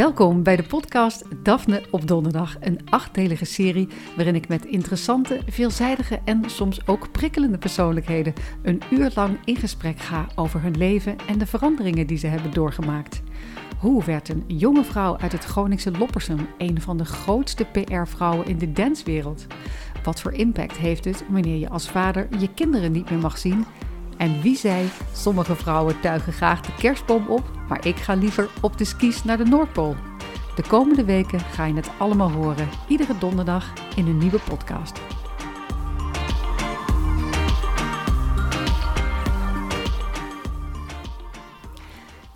Welkom bij de podcast Daphne op Donderdag, een achtdelige serie waarin ik met interessante, veelzijdige en soms ook prikkelende persoonlijkheden een uur lang in gesprek ga over hun leven en de veranderingen die ze hebben doorgemaakt. Hoe werd een jonge vrouw uit het Groningse Loppersum een van de grootste PR-vrouwen in de danswereld? Wat voor impact heeft het wanneer je als vader je kinderen niet meer mag zien? En wie zei, sommige vrouwen tuigen graag de kerstboom op, maar ik ga liever op de skis naar de Noordpool. De komende weken ga je het allemaal horen, iedere donderdag in een nieuwe podcast.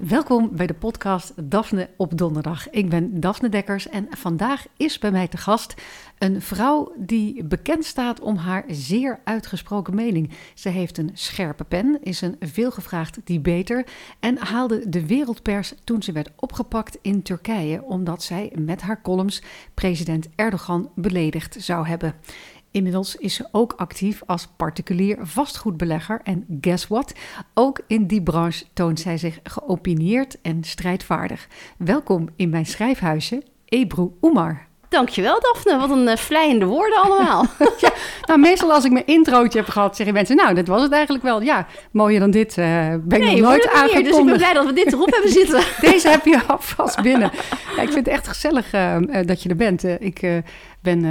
Welkom bij de podcast Daphne op Donderdag. Ik ben Daphne Dekkers en vandaag is bij mij te gast een vrouw die bekend staat om haar zeer uitgesproken mening. Ze heeft een scherpe pen, is een veelgevraagd debater en haalde de wereldpers toen ze werd opgepakt in Turkije omdat zij met haar columns president Erdogan beledigd zou hebben. Inmiddels is ze ook actief als particulier vastgoedbelegger. En guess what? Ook in die branche toont zij zich geopinieerd en strijdvaardig. Welkom in mijn schrijfhuisje, Ebru Oemar. Dankjewel, Daphne. Wat een uh, vlijende woorden allemaal. ja, nou, meestal als ik mijn introotje heb gehad, zeggen mensen... nou, dat was het eigenlijk wel. Ja, mooier dan dit uh, ben ik nog nooit aangekondigd. Dus ik ben blij dat we dit erop hebben zitten. Deze heb je alvast binnen. Ja, ik vind het echt gezellig uh, dat je er bent. ik ben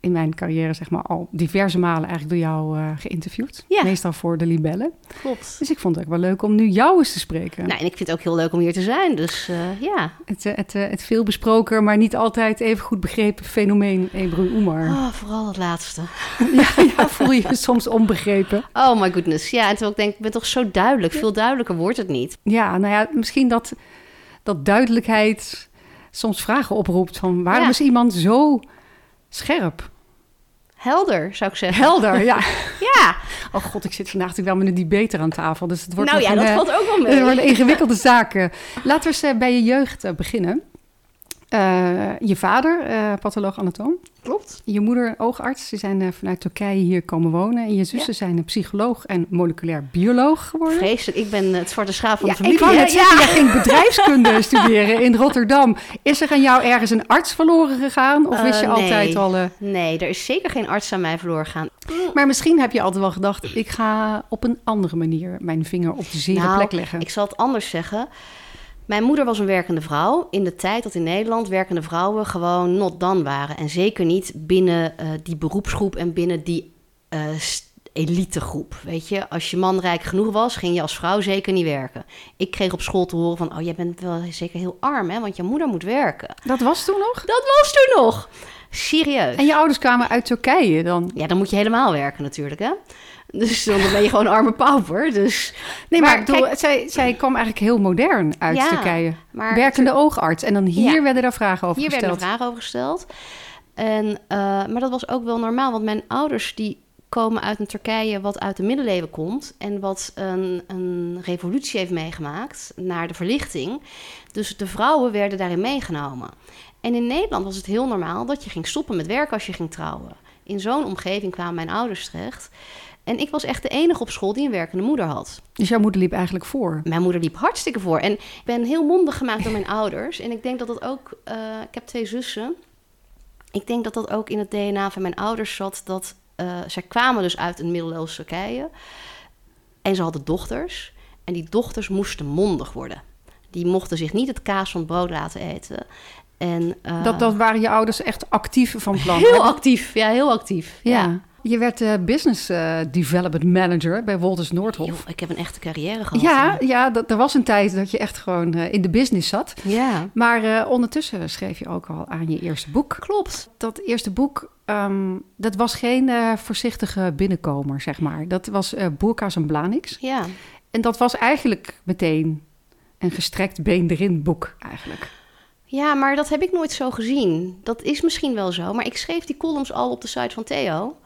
in mijn carrière zeg maar al diverse malen eigenlijk door jou uh, geïnterviewd. Ja. Meestal voor de libellen. Klopt. Dus ik vond het ook wel leuk om nu jou eens te spreken. Nou, en ik vind het ook heel leuk om hier te zijn. Dus uh, ja. Het, uh, het, het veel besproken, maar niet altijd even goed begrepen fenomeen Ebru Oemar. Oh, vooral het laatste. ja, ja, voel je je soms onbegrepen? Oh my goodness. Ja, en terwijl ik denk, ik ben toch zo duidelijk. Veel duidelijker wordt het niet. Ja, nou ja, misschien dat, dat duidelijkheid soms vragen oproept van waarom ja. is iemand zo scherp. Helder, zou ik zeggen. Helder, ja. ja. Oh god, ik zit vandaag natuurlijk wel met een debater aan tafel. Dus het wordt nou ja, een, dat valt ook wel mee. Het wordt een ingewikkelde zaken. Laten we eens uh, bij je jeugd uh, beginnen. Uh, je vader, patholoog anatoom. Klopt. Je moeder, oogarts. Ze zijn vanuit Turkije hier komen wonen. En je zussen ja. zijn een psycholoog en moleculair bioloog geworden. Vreselijk. Ik ben het zwarte schaap van ja, de familie. Ik wou net zeggen, jij ging bedrijfskunde studeren in Rotterdam. Is er aan jou ergens een arts verloren gegaan? Of wist je nee. altijd al... Nee, er is zeker geen arts aan mij verloren gegaan. Maar misschien heb je altijd wel gedacht... ik ga op een andere manier mijn vinger op de zere nou, plek leggen. ik zal het anders zeggen... Mijn moeder was een werkende vrouw in de tijd dat in Nederland werkende vrouwen gewoon not dan waren. En zeker niet binnen uh, die beroepsgroep en binnen die uh, elitegroep. Weet je, als je man rijk genoeg was, ging je als vrouw zeker niet werken. Ik kreeg op school te horen van, oh, jij bent wel zeker heel arm, hè, want je moeder moet werken. Dat was toen nog? Dat was toen nog. Serieus. En je ouders kwamen uit Turkije dan? Ja, dan moet je helemaal werken natuurlijk, hè. Dus dan ben je gewoon arme pauper. Dus, nee, maar, maar bedoel, kijk, zij, zij kwam eigenlijk heel modern uit ja, Turkije. Maar Werkende oogarts. En dan hier ja, werden daar vragen over hier gesteld. Hier werden vragen over gesteld. En, uh, maar dat was ook wel normaal, want mijn ouders die komen uit een Turkije wat uit de middeleeuwen komt en wat een, een revolutie heeft meegemaakt naar de verlichting. Dus de vrouwen werden daarin meegenomen. En in Nederland was het heel normaal dat je ging stoppen met werken als je ging trouwen. In zo'n omgeving kwamen mijn ouders terecht. En ik was echt de enige op school die een werkende moeder had. Dus jouw moeder liep eigenlijk voor? Mijn moeder liep hartstikke voor. En ik ben heel mondig gemaakt door mijn ouders. En ik denk dat dat ook... Uh, ik heb twee zussen. Ik denk dat dat ook in het DNA van mijn ouders zat. Dat uh, zij kwamen dus uit een middeleeuwse Turkije. En ze hadden dochters. En die dochters moesten mondig worden. Die mochten zich niet het kaas van het brood laten eten. En, uh, dat, dat waren je ouders echt actief van plan? Heel actief, ja, heel actief. ja. ja. Je werd uh, business uh, development manager bij Wolters Noordhof. Ik heb een echte carrière gehad. Ja, ja dat, er was een tijd dat je echt gewoon uh, in de business zat. Ja. Maar ondertussen schreef je ook al aan je eerste boek. Klopt. Dat eerste boek, um, dat was geen voorzichtige binnenkomer, zeg maar. Dat was Boerka's en Blanix. Ja. En dat was eigenlijk meteen een gestrekt been erin boek, eigenlijk. Ja, maar dat heb ik nooit zo gezien. Dat is misschien wel zo. Maar ik schreef die columns al op de site van Theo.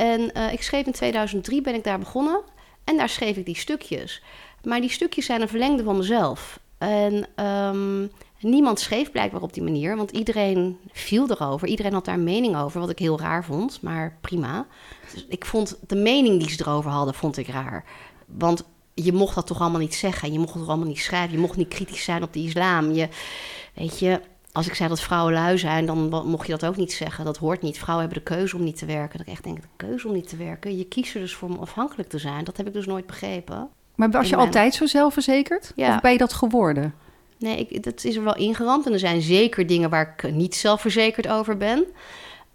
En uh, ik schreef in 2003, ben ik daar begonnen. En daar schreef ik die stukjes. Maar die stukjes zijn een verlengde van mezelf. En um, niemand schreef blijkbaar op die manier, want iedereen viel erover. Iedereen had daar mening over, wat ik heel raar vond, maar prima. Dus ik vond de mening die ze erover hadden, vond ik raar. Want je mocht dat toch allemaal niet zeggen. Je mocht het allemaal niet schrijven. Je mocht niet kritisch zijn op de islam. Je, weet je, als ik zei dat vrouwen lui zijn, dan mocht je dat ook niet zeggen. Dat hoort niet. Vrouwen hebben de keuze om niet te werken. Dat ik echt denk, de keuze om niet te werken. Je kiest er dus voor om afhankelijk te zijn. Dat heb ik dus nooit begrepen. Maar was je mijn- altijd zo zelfverzekerd? Ja. Of ben je dat geworden? Nee, ik, dat is er wel ingeramd. En er zijn zeker dingen waar ik niet zelfverzekerd over ben.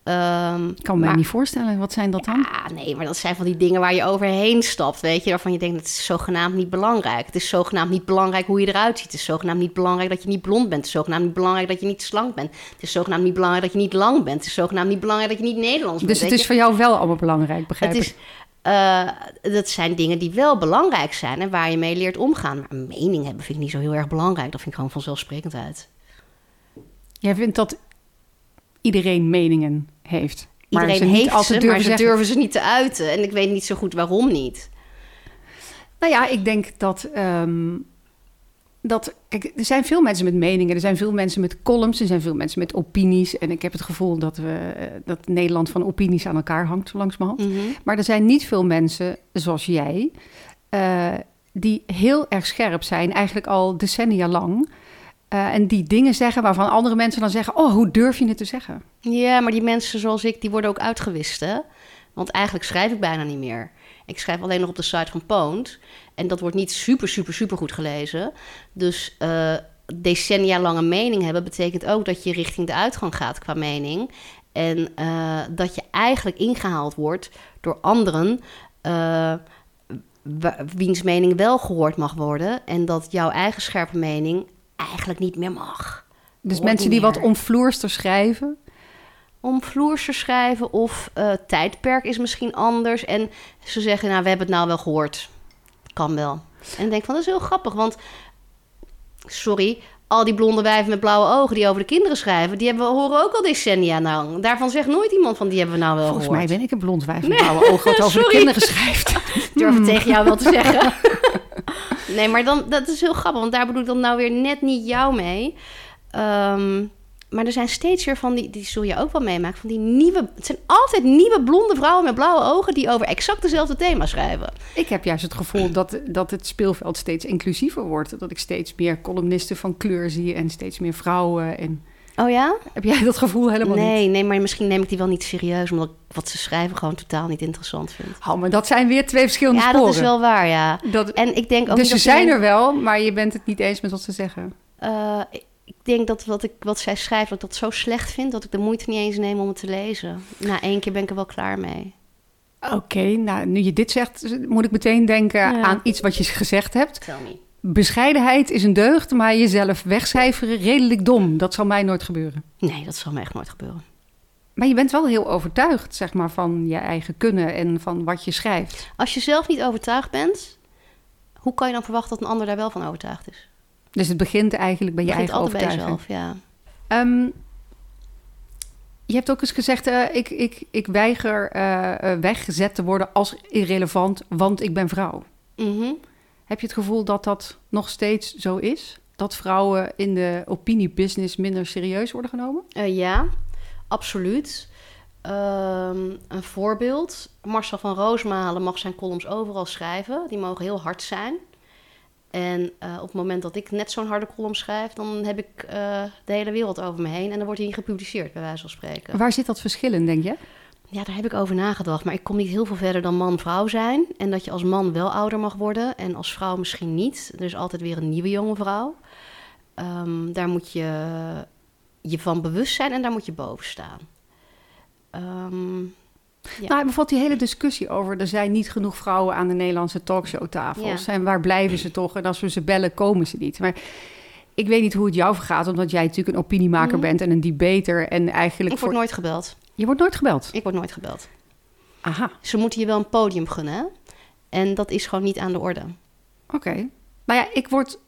Ehm, Ik kan me maar- niet voorstellen. Wat zijn dat dan? Ja, nee, maar dat zijn van die dingen waar je overheen stapt, weet je. Waarvan je denkt, het is zogenaamd niet belangrijk. Het is zogenaamd niet belangrijk hoe je eruit ziet. Het is zogenaamd niet belangrijk dat je niet blond bent. Het is zogenaamd niet belangrijk dat je niet slank bent. Het is zogenaamd niet belangrijk dat je niet lang bent. Het is zogenaamd niet belangrijk dat je niet Nederlands bent. Dus het is je. voor jou wel allemaal belangrijk, begrijp Het ik? is, eh, dat zijn dingen die wel belangrijk zijn en waar je mee leert omgaan. Maar een mening hebben vind ik niet zo heel erg belangrijk. Dat vind ik gewoon vanzelfsprekendheid. Jij vindt dat iedereen meningen heeft. maar Iedereen ze niet heeft altijd ze, durven maar ze zeggen. durven ze niet te uiten. En ik weet niet zo goed waarom niet. Nou ja, ik denk dat, ehm, dat... Kijk, er zijn veel mensen met meningen. Er zijn veel mensen met columns. Er zijn veel mensen met opinies. En ik heb het gevoel dat, we, eh, dat Nederland van opinies aan elkaar hangt, zo langzamerhand. Mhm. Maar er zijn niet veel mensen, zoals jij... eh, die heel erg scherp zijn, eigenlijk al decennia lang... eh, en die dingen zeggen waarvan andere mensen dan zeggen... oh, hoe durf je het te zeggen? Ja, maar die mensen zoals ik, die worden ook uitgewist, hè? Want eigenlijk schrijf ik bijna niet meer. Ik schrijf alleen nog op de site van Poont. En dat wordt niet super, super, super goed gelezen. Dus eh, decennia lange mening hebben... betekent ook dat je richting de uitgang gaat qua mening. En eh, dat je eigenlijk ingehaald wordt door anderen... wiens mening wel gehoord mag worden... en dat jouw eigen scherpe mening eigenlijk niet meer mag. Dus Hoort mensen die wat omvloerster schrijven... om vloers te schrijven of eh, tijdperk is misschien anders. En ze zeggen, nou, we hebben het nou wel gehoord. Kan wel. En ik denk van, dat is heel grappig, want... Sorry, al die blonde wijven met blauwe ogen die over de kinderen schrijven... die hebben we horen ook al decennia lang. Daarvan zegt nooit iemand van, die hebben we nou wel Volgens mij ben ik een blond wijf met blauwe ogen... wat over de kinderen schrijft. durf het tegen jou wel te zeggen. nee, maar dan, dat is heel grappig, want daar bedoel ik dan nou weer net niet jou mee. Ehm, maar er zijn steeds weer van die, die zul je ook wel meemaken, van die nieuwe... Het zijn altijd nieuwe blonde vrouwen met blauwe ogen... die over exact dezelfde thema schrijven. Ik heb juist het gevoel dat, dat het speelveld steeds inclusiever wordt. Dat ik steeds meer columnisten van kleur zie en steeds meer vrouwen. En... Oh ja? Heb jij dat gevoel helemaal nee, niet? nee, maar misschien neem ik die wel niet serieus... omdat ik wat ze schrijven gewoon totaal niet interessant vind. Oh, maar dat zijn weer twee verschillende Ja, sporen. dat is wel waar, ja. Dat- En ik denk ook dus ze zijn er wel, maar je bent het niet eens met wat ze zeggen. Eh, ik denk dat wat, ik, wat zij schrijft, dat ik dat zo slecht vind... dat ik de moeite niet eens neem om het te lezen. Na één keer ben ik er wel klaar mee. Oké, nou, nu je dit zegt, moet ik meteen denken Ja. aan iets wat je gezegd hebt. Tell me. Bescheidenheid is een deugd, maar jezelf wegcijferen redelijk dom. Dat zal mij nooit gebeuren. Nee, dat zal me echt nooit gebeuren. Maar je bent wel heel overtuigd, zeg maar, van je eigen kunnen en van wat je schrijft. Als je zelf niet overtuigd bent, hoe kan je dan verwachten dat een ander daar wel van overtuigd is? Dus het begint eigenlijk bij je Het begint eigen altijd bij overtuiging. jezelf, ja. Ehm, je hebt ook eens gezegd, eh, ik, ik, ik weiger eh, eh, weggezet te worden als irrelevant, want ik ben vrouw. Mhm. Heb je het gevoel dat dat nog steeds zo is? Dat vrouwen in de opiniebusiness minder serieus worden genomen? Eh, ja, absoluut. Ehm, een voorbeeld. Marcel van Roosmalen mag zijn columns overal schrijven. Die mogen heel hard zijn. En eh, op het moment dat ik net zo'n harde column schrijf... dan heb ik eh, de hele wereld over me heen. En dan wordt hij niet gepubliceerd, bij wijze van spreken. Waar zit dat verschil in, denk je? Ja, daar heb ik over nagedacht. Maar ik kom niet heel veel verder dan man-vrouw zijn. En dat je als man wel ouder mag worden en als vrouw misschien niet. Er is altijd weer een nieuwe jonge vrouw. Ehm, daar moet je je van bewust zijn en daar moet je boven staan. Ehm, Ja. Nou, bijvoorbeeld die hele discussie over... er zijn niet genoeg vrouwen aan de Nederlandse talkshowtafels. Ja. En waar blijven ze toch? En als we ze bellen, komen ze niet. Maar ik weet niet hoe het jou vergaat... omdat jij natuurlijk een opiniemaker Mhm. bent en een debater... en eigenlijk ik voor... word nooit gebeld. Je wordt nooit gebeld? Ik word nooit gebeld. Aha, Ze moeten je wel een podium gunnen. hè? En dat is gewoon niet aan de orde. oké. Nou ja, ik word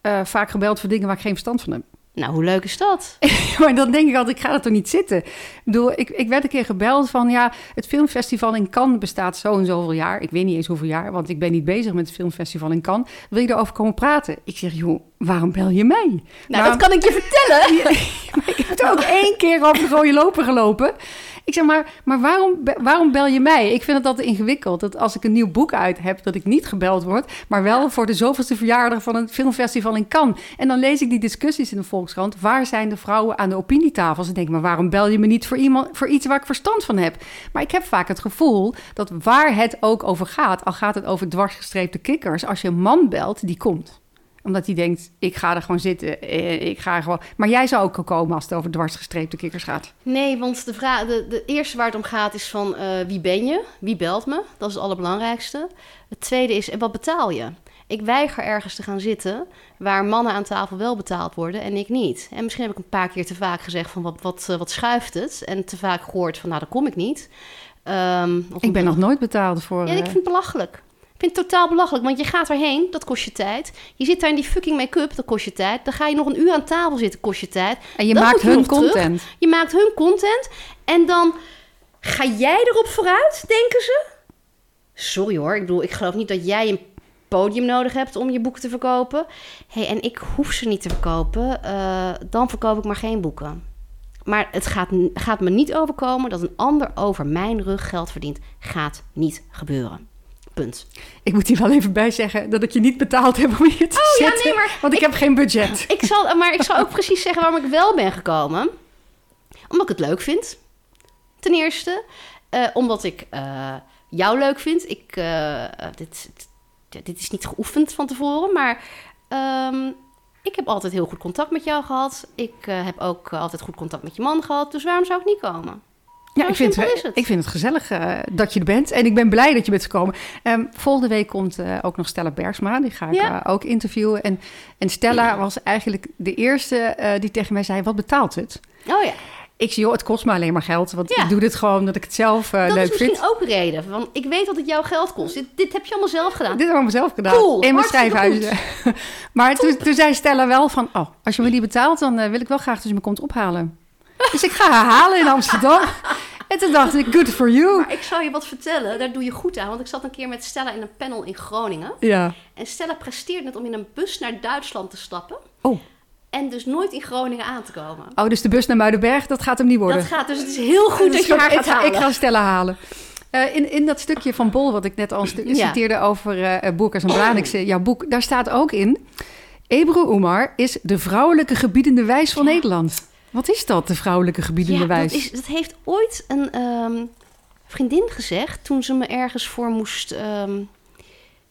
eh, vaak gebeld voor dingen waar ik geen verstand van heb. Nou, hoe leuk is dat? maar dan denk ik altijd, ik ga er toch niet zitten. Ik bedoel, ik, ik werd een keer gebeld van... ja, het filmfestival in Cannes bestaat zo en zoveel jaar. Ik weet niet eens hoeveel jaar, want ik ben niet bezig met het filmfestival in Cannes. Wil je erover komen praten? Ik zeg, joh, waarom bel je mij? Nou, dat kan ik je vertellen. ik heb er ook één keer over de rode loper gelopen. Ik zeg maar, maar waarom, waarom bel je mij? Ik vind het altijd ingewikkeld dat als ik een nieuw boek uit heb, dat ik niet gebeld word, maar wel voor de zoveelste verjaardag van een filmfestival in Cannes. En dan lees ik die discussies in de Volkskrant. Waar zijn de vrouwen aan de opinietafels? En denk maar waarom bel je me niet voor, iemand, voor iets waar ik verstand van heb? Maar ik heb vaak het gevoel dat waar het ook over gaat, al gaat het over dwarsgestreepte kikkers, als je een man belt, die komt omdat hij denkt, ik ga er gewoon zitten. eh, Ik ga er gewoon... Maar jij zou ook komen als het over dwarsgestreepte kikkers gaat. Nee, want de, vraag, de, de eerste waar het om gaat is van eh, wie ben je? Wie belt me? Dat is het allerbelangrijkste. Het tweede is, en wat betaal je? Ik weiger ergens te gaan zitten waar mannen aan tafel wel betaald worden en ik niet. En misschien heb ik een paar keer te vaak gezegd van wat, wat, eh, wat schuift het? En te vaak gehoord van nou, daar kom ik niet. Ehm, Ik ben nog nooit betaald voor... Ja, ik vind het belachelijk. Ik vind het totaal belachelijk, want je gaat erheen, dat kost je tijd. Je zit daar in die fucking make-up, dat kost je tijd. Dan ga je nog een uur aan tafel zitten, kost je tijd. en je maakt je hun terug. content. Je maakt hun content en dan ga jij erop vooruit, denken ze? Sorry hoor, ik bedoel, ik geloof niet dat jij een podium nodig hebt om je boeken te verkopen. hey, en ik hoef ze niet te verkopen, eh, dan verkoop ik maar geen boeken. Maar het gaat, gaat me niet overkomen dat een ander over mijn rug geld verdient. Gaat niet gebeuren. Punt. Ik moet hier wel even bij zeggen dat ik je niet betaald heb om hier te Oh ja, nee, maar want ik, heb geen budget. Ik zal, maar ik zal ook precies zeggen waarom ik wel ben gekomen. Omdat ik het leuk vind. Ten eerste. Eh, omdat ik eh, jou leuk vind. Ik, eh, dit, dit, is niet geoefend van tevoren, maar ehm, ik heb altijd heel goed contact met jou gehad. Ik heb ook altijd goed contact met je man gehad. Dus waarom zou ik niet komen? Ja, ik vind, simpel is het. ik vind het gezellig eh, dat je er bent. En ik ben blij dat je bent gekomen. Ehm, volgende week komt eh, ook nog Stella Bergsma. Die ga ik Ja. eh, ook interviewen. En, en Stella was eigenlijk de eerste die tegen mij zei... wat betaalt het? Oh ja, Ik zie, joh, het kost me alleen maar geld. Want Ja. ik doe dit gewoon omdat ik het zelf eh, dat leuk is misschien vind. ook een reden. Want ik weet dat het jouw geld kost. Dit, dit heb je allemaal zelf gedaan. Dit hebben we zelf gedaan. Cool, in mijn schrijfhuizen. maar toen, toen zei Stella wel van... Oh, als je me die betaalt, dan wil ik wel graag dat je me komt ophalen. Dus ik ga haar halen in Amsterdam. en toen dacht ik, good for you. Maar ik zal je wat vertellen, daar doe je goed aan. Want ik zat een keer met Stella in een panel in Groningen. Ja. En Stella presteert net om in een bus naar Duitsland te stappen. Oh. En dus nooit in Groningen aan te komen. oh, dus de bus naar Muidenberg, dat gaat hem niet worden. Dat gaat, dus het is heel goed dat je haar gaat ga- halen. Ik ga Stella halen. Eh, in, in dat stukje van Bol, wat ik net al Ja. citeerde over eh Boerkers en Blanikse, jouw boek, daar staat ook in... Ebru Umar is de vrouwelijke gebiedende wijs van Ja. Nederland. Wat is dat, de vrouwelijke gebiedende ja, wijs? dat, is, dat heeft ooit een ehm, vriendin gezegd toen ze me ergens voor moest ehm,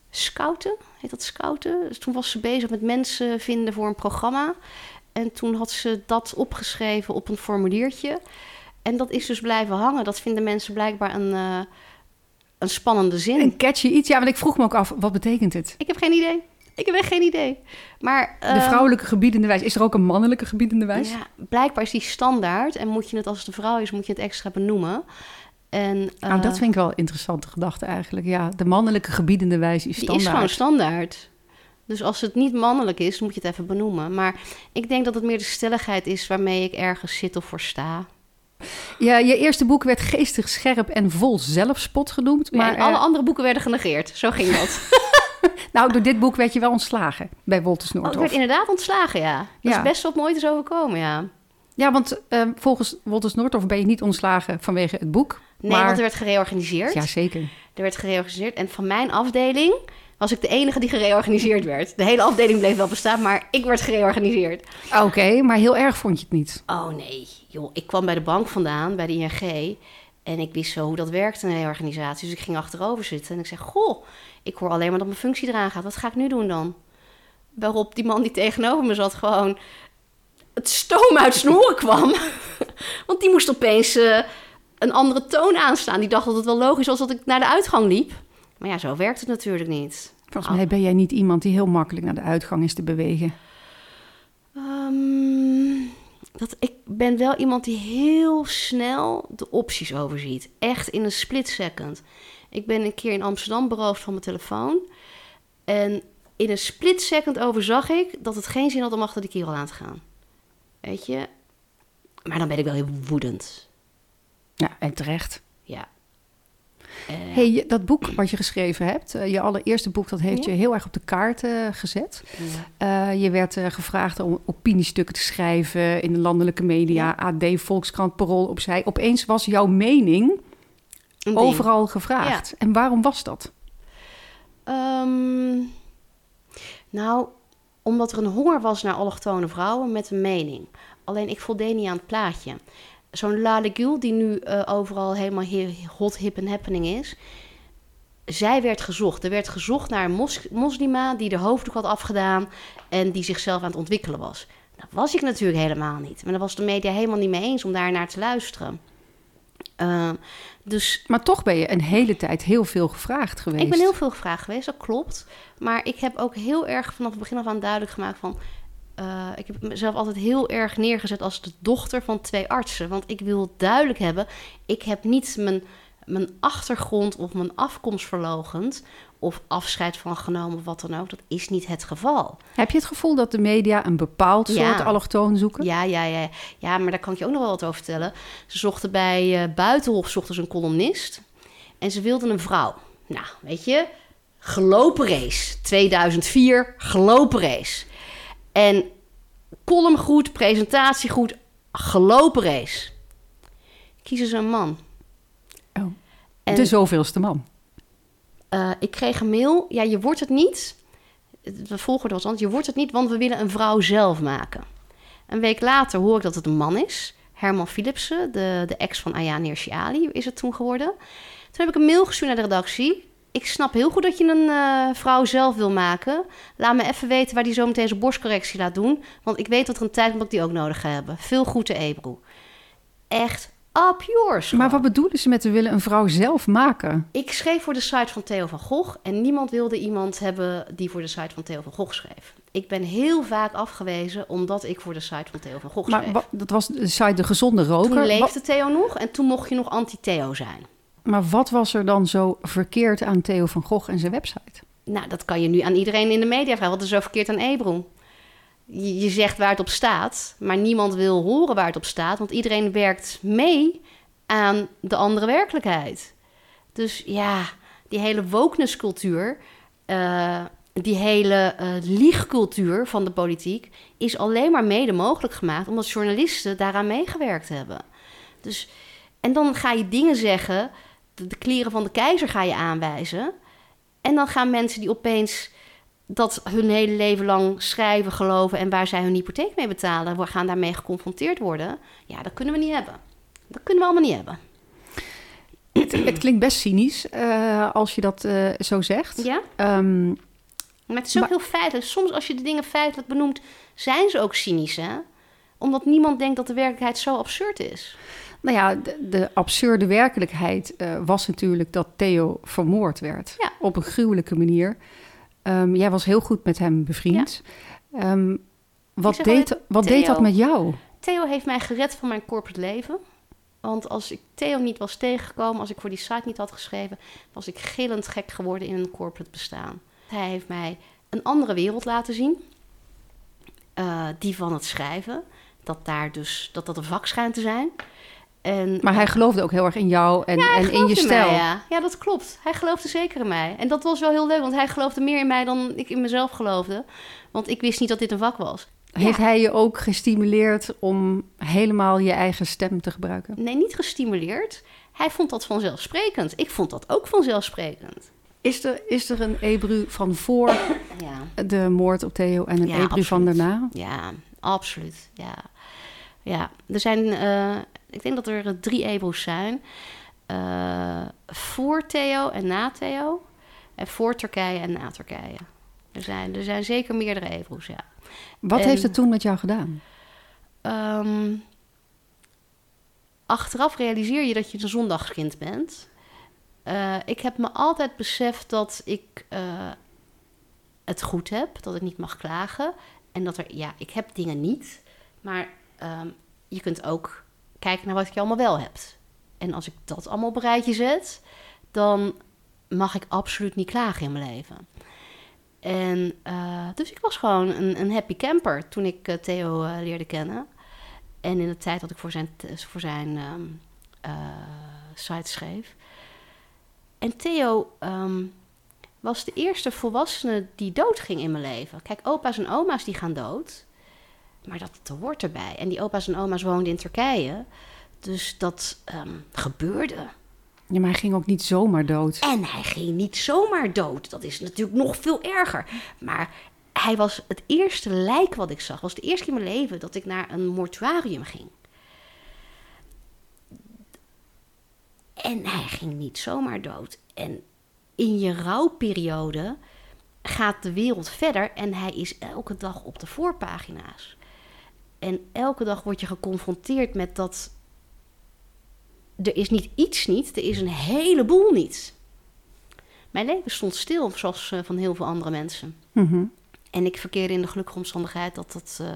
scouten. Heet dat scouten? Dus toen was ze bezig met mensen vinden voor een programma. En toen had ze dat opgeschreven op een formuliertje. En dat is dus blijven hangen. Dat vinden mensen blijkbaar een, eh, een spannende zin. Een catchy iets. Ja, want ik vroeg me ook af, wat betekent het? Ik heb geen idee. Ik heb echt geen idee. Maar, De ehm, vrouwelijke gebiedende wijs. Is er ook een mannelijke gebiedende wijs? Ja, blijkbaar is die standaard. En moet je het, als het een vrouw is, moet je het extra benoemen. En, nou, eh, dat vind ik wel een interessante gedachte eigenlijk. Ja, de mannelijke gebiedende wijs is Die is gewoon standaard. standaard. Dus als het niet mannelijk is, moet je het even benoemen. Maar ik denk dat het meer de stelligheid is waarmee ik ergens zit of voor sta. Ja, je eerste boek werd geestig scherp en vol zelfspot genoemd. Maar en alle eh, andere boeken werden genegeerd. Zo ging dat. nou, door dit boek werd je wel ontslagen bij Wolters Oh, ik Noordhof. werd inderdaad ontslagen, ja. Dat Ja. is best wat me ooit is overkomen, ja. Ja, want eh, volgens Wolters Noordhof ben je niet ontslagen vanwege het boek. Nee, maar... want er werd gereorganiseerd. Ja, zeker. Er werd gereorganiseerd. En van mijn afdeling was ik de enige die gereorganiseerd werd. De hele afdeling bleef wel bestaan, maar ik werd gereorganiseerd. Oké, maar heel erg vond je het niet. Oh nee, joh. Ik kwam bij de bank vandaan, bij de ING. En ik wist zo hoe dat werkt in een reorganisatie. Dus ik ging achterover zitten en ik zei... Goh, ik hoor alleen maar dat mijn functie eraan gaat. Wat ga ik nu doen dan? Waarop die man die tegenover me zat gewoon... het stoom uit zijn oren kwam. Want die moest opeens eh, een andere toon aanstaan. Die dacht dat het wel logisch was dat ik naar de uitgang liep. Maar ja, zo werkt het natuurlijk niet. Volgens mij ben jij niet iemand die heel makkelijk naar de uitgang is te bewegen. Ehm, dat, ik ben wel iemand die heel snel de opties overziet. Echt in een split second. Ik ben een keer in Amsterdam beroofd van mijn telefoon. En in een split second overzag ik dat het geen zin had om achter die kerel aan te gaan. Weet je? Maar dan ben ik wel heel woedend. Ja, en terecht. Ja. Eh, Hey, dat boek wat je geschreven hebt, eh, je allereerste boek, dat heeft Ja. je heel erg op de kaart gezet. ja. Eh, je werd gevraagd om opiniestukken te schrijven in de landelijke media, AD, Volkskrant, Parool opzij. Opeens was jouw mening overal gevraagd. En waarom was dat? Ehm, nou, omdat er een honger was naar allochtone vrouwen met een mening. Alleen ik voldeed niet aan het plaatje. Zo'n La Legule, die nu eh, overal helemaal he- hot, hip en happening is. Zij werd gezocht. Er werd gezocht naar een mos moslima die de hoofddoek had afgedaan en die zichzelf aan het ontwikkelen was. Dat was ik natuurlijk helemaal niet. Maar daar was de media helemaal niet mee eens om daar naar te luisteren. Ehm, dus Maar toch ben je een hele tijd heel veel gevraagd geweest. ik ben heel veel gevraagd geweest, dat klopt. Maar ik heb ook heel erg vanaf het begin af aan duidelijk gemaakt van... eh, ik heb mezelf altijd heel erg neergezet als de dochter van twee artsen. Want ik wil duidelijk hebben, ik heb niet mijn, mijn achtergrond of mijn afkomst verlogend... of afscheid van genomen of wat dan ook. Dat is niet het geval. Heb je het gevoel dat de media een bepaald Ja. soort allochtoon zoeken? Ja, ja, ja. Ja, maar daar kan ik je ook nog wel wat over vertellen. Ze zochten bij eh, Buitenhof zochten ze een columnist. En ze wilden een vrouw. Nou, weet je, gelopen race. 2004, gelopen race. En column goed, presentatie goed, gelopen race. Kiezen ze een man. Oh, En de zoveelste man. eh, ik kreeg een mail. Ja, je wordt het niet. De volgorde was anders. Je wordt het niet, want we willen een vrouw zelf maken. Een week later hoor ik dat het een man is. Herman Philipsen, de, de ex van Ayaan Hirsi Ali, is het toen geworden. Toen heb ik een mail gestuurd naar de redactie. Ik snap heel goed dat je een eh, vrouw zelf wil maken. Laat me even weten waar die zo meteen zijn borstcorrectie laat doen. Want ik weet dat er een tijd ik die ook nodig ga hebben. Veel groeten, Ebro. Echt up yours. Maar wat bedoelen ze met we willen een vrouw zelf maken? Ik schreef voor de site van Theo van Gogh en niemand wilde iemand hebben die voor de site van Theo van Gogh schreef. Ik ben heel vaak afgewezen omdat ik voor de site van Theo van Gogh Maar schreef. wa- dat was de site De Gezonde Roker. Toen leefde Theo nog en toen mocht je nog anti-Theo zijn. Maar wat was er dan zo verkeerd aan Theo van Gogh en zijn website? Nou, dat kan je nu aan iedereen in de media vragen. Wat is zo verkeerd aan Ebro? Je, zegt waar het op staat, maar niemand wil horen waar het op staat, want iedereen werkt mee aan de andere werkelijkheid. Dus ja, die hele wokeness-cultuur, eh, die hele eh liegcultuur van de politiek, is alleen maar mede mogelijk gemaakt omdat journalisten daaraan meegewerkt hebben. Dus, en dan ga je dingen zeggen, de, de kleren van de keizer ga je aanwijzen. En dan gaan mensen die opeens dat hun hele leven lang schrijven, geloven en waar zij hun hypotheek mee betalen, we gaan daarmee geconfronteerd worden. Ja, dat kunnen we niet hebben. Dat kunnen we allemaal niet hebben. Het, het klinkt best cynisch eh, als je dat eh, zo zegt. Ja? Ehm, Maar het is ook Maar- heel feitelijk. Soms als je de dingen feitelijk benoemt, zijn ze ook cynisch, hè? Omdat niemand denkt dat de werkelijkheid zo absurd is. Nou ja, de, de absurde werkelijkheid eh, was natuurlijk dat Theo vermoord werd. Ja. Op een gruwelijke manier. Ehm, jij was heel goed met hem bevriend. Ehm, wat deed, wat deed dat met jou? Theo heeft mij gered van mijn corporate leven. Want als ik Theo niet was tegengekomen, als ik voor die site niet had geschreven, was ik gillend gek geworden in een corporate bestaan. Hij heeft mij een andere wereld laten zien. Eh, die van het schrijven. Dat daar dus dat dat een vak schijnt te zijn. En, Maar hij geloofde ook heel erg in jou en, en in je stijl. mij, ja. ja, dat klopt. Hij geloofde zeker in mij. En dat was wel heel leuk, want hij geloofde meer in mij dan ik in mezelf geloofde. Want ik wist niet dat dit een vak was. Heeft Ja. hij je ook gestimuleerd om helemaal je eigen stem te gebruiken? Nee, niet gestimuleerd. Hij vond dat vanzelfsprekend. Ik vond dat ook vanzelfsprekend. Is er, is er een Ebru van voor Ja, de moord op Theo en een Ebru van daarna? ja absoluut. Ja. ja, er zijn, eh, ik denk dat er eh, drie Ebro's zijn. Eh, voor Theo en na Theo. En voor Turkije en na Turkije. Er zijn, er zijn zeker meerdere Ebro's, ja. Wat En- heeft het toen met jou gedaan? Ehm, achteraf realiseer je dat je een zondagskind bent. Eh, ik heb me altijd beseft dat ik het goed heb, dat ik niet mag klagen. En dat er, ja, ik heb dingen niet. Maar ehm, je kunt ook kijken naar wat je allemaal wel hebt. En als ik dat allemaal op een rijtje zet, dan mag ik absoluut niet klagen in mijn leven. En eh, dus ik was gewoon een, een happy camper toen ik eh, Theo eh, leerde kennen. En in de tijd dat ik voor zijn, voor zijn ehm, eh, site schreef. En Theo ehm, was de eerste volwassene die doodging in mijn leven. Kijk, opa's en oma's die gaan dood. Maar dat, dat hoort erbij. En die opa's en oma's woonden in Turkije. Dus dat ehm, gebeurde. Ja, maar hij ging ook niet zomaar dood. En hij ging niet zomaar dood. Dat is natuurlijk nog veel erger. Maar hij was het eerste lijk wat ik zag. was de eerste keer in mijn leven dat ik naar een mortuarium ging. En hij ging niet zomaar dood. En in je rouwperiode gaat de wereld verder en hij is elke dag op de voorpagina's. En elke dag word je geconfronteerd met dat er is niet iets niet, er is een heleboel niet. Mijn leven stond stil, zoals uh, van heel veel andere mensen. Mm En ik verkeerde in de gelukkige omstandigheid dat dat uh,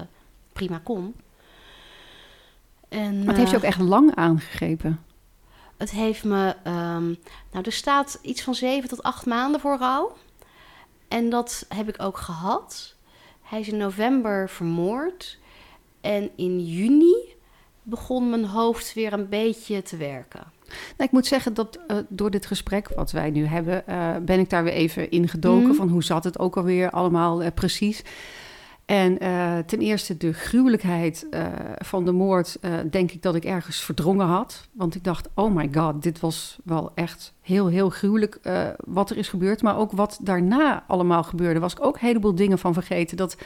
prima kon. En, maar het heeft je ook echt lang aangegrepen? Het heeft me... Um, nou, er staat iets van zeven tot acht maanden voor rouw. En dat heb ik ook gehad. Hij is in november vermoord. En in juni begon mijn hoofd weer een beetje te werken. Nou, ik moet zeggen dat uh, door dit gesprek wat wij nu hebben, uh, ben ik daar weer even ingedoken mm. van hoe zat het ook alweer allemaal uh, precies. En ten eerste de gruwelijkheid van de moord, denk ik dat ik ergens verdrongen had. Want ik dacht, oh my god, dit was wel echt heel, heel gruwelijk wat er is gebeurd. Maar ook wat daarna allemaal gebeurde, was ik ook een heleboel dingen van vergeten. Dat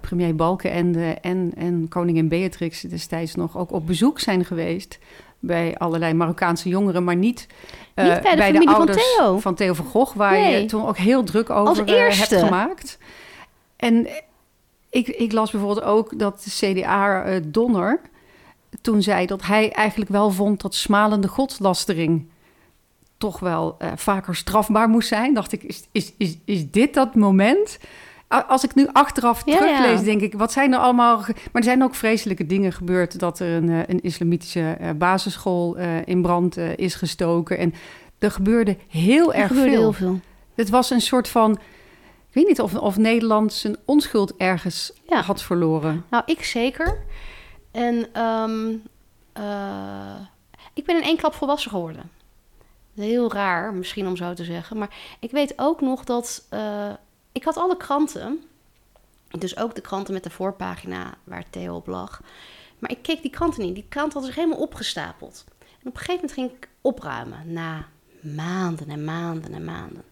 premier Balkenende en, en koningin Beatrix destijds nog ook op bezoek zijn geweest bij allerlei Marokkaanse jongeren, maar niet, uh, niet bij de, bij de ouders van Theo. van Theo van Gogh, waar nee. je toen ook heel druk over hebt gemaakt. En ik, ik las bijvoorbeeld ook dat de CDA uh, Donner toen zei dat hij eigenlijk wel vond dat smalende godslastering toch wel vaker strafbaar moest zijn. Dacht ik, is, is, is, is dit dat moment als ik nu achteraf ja, teruglees, denk ik, wat zijn er allemaal... Maar er zijn ook vreselijke dingen gebeurd... dat er een, eh, een islamitische basisschool in brand is gestoken. En er gebeurde heel er erg gebeurde veel. heel veel. Het was een soort van... Ik weet niet of, of Nederland zijn onschuld ergens ja. had verloren. Nou, ik zeker. En um, ik ben in één klap volwassen geworden. Heel raar, misschien om zo te zeggen. Maar ik weet ook nog dat ik had alle kranten. Dus ook de kranten met de voorpagina waar Theo op lag. Maar ik keek die kranten niet. Die krant had zich helemaal opgestapeld. En op een gegeven moment ging ik opruimen. Na maanden en maanden en maanden.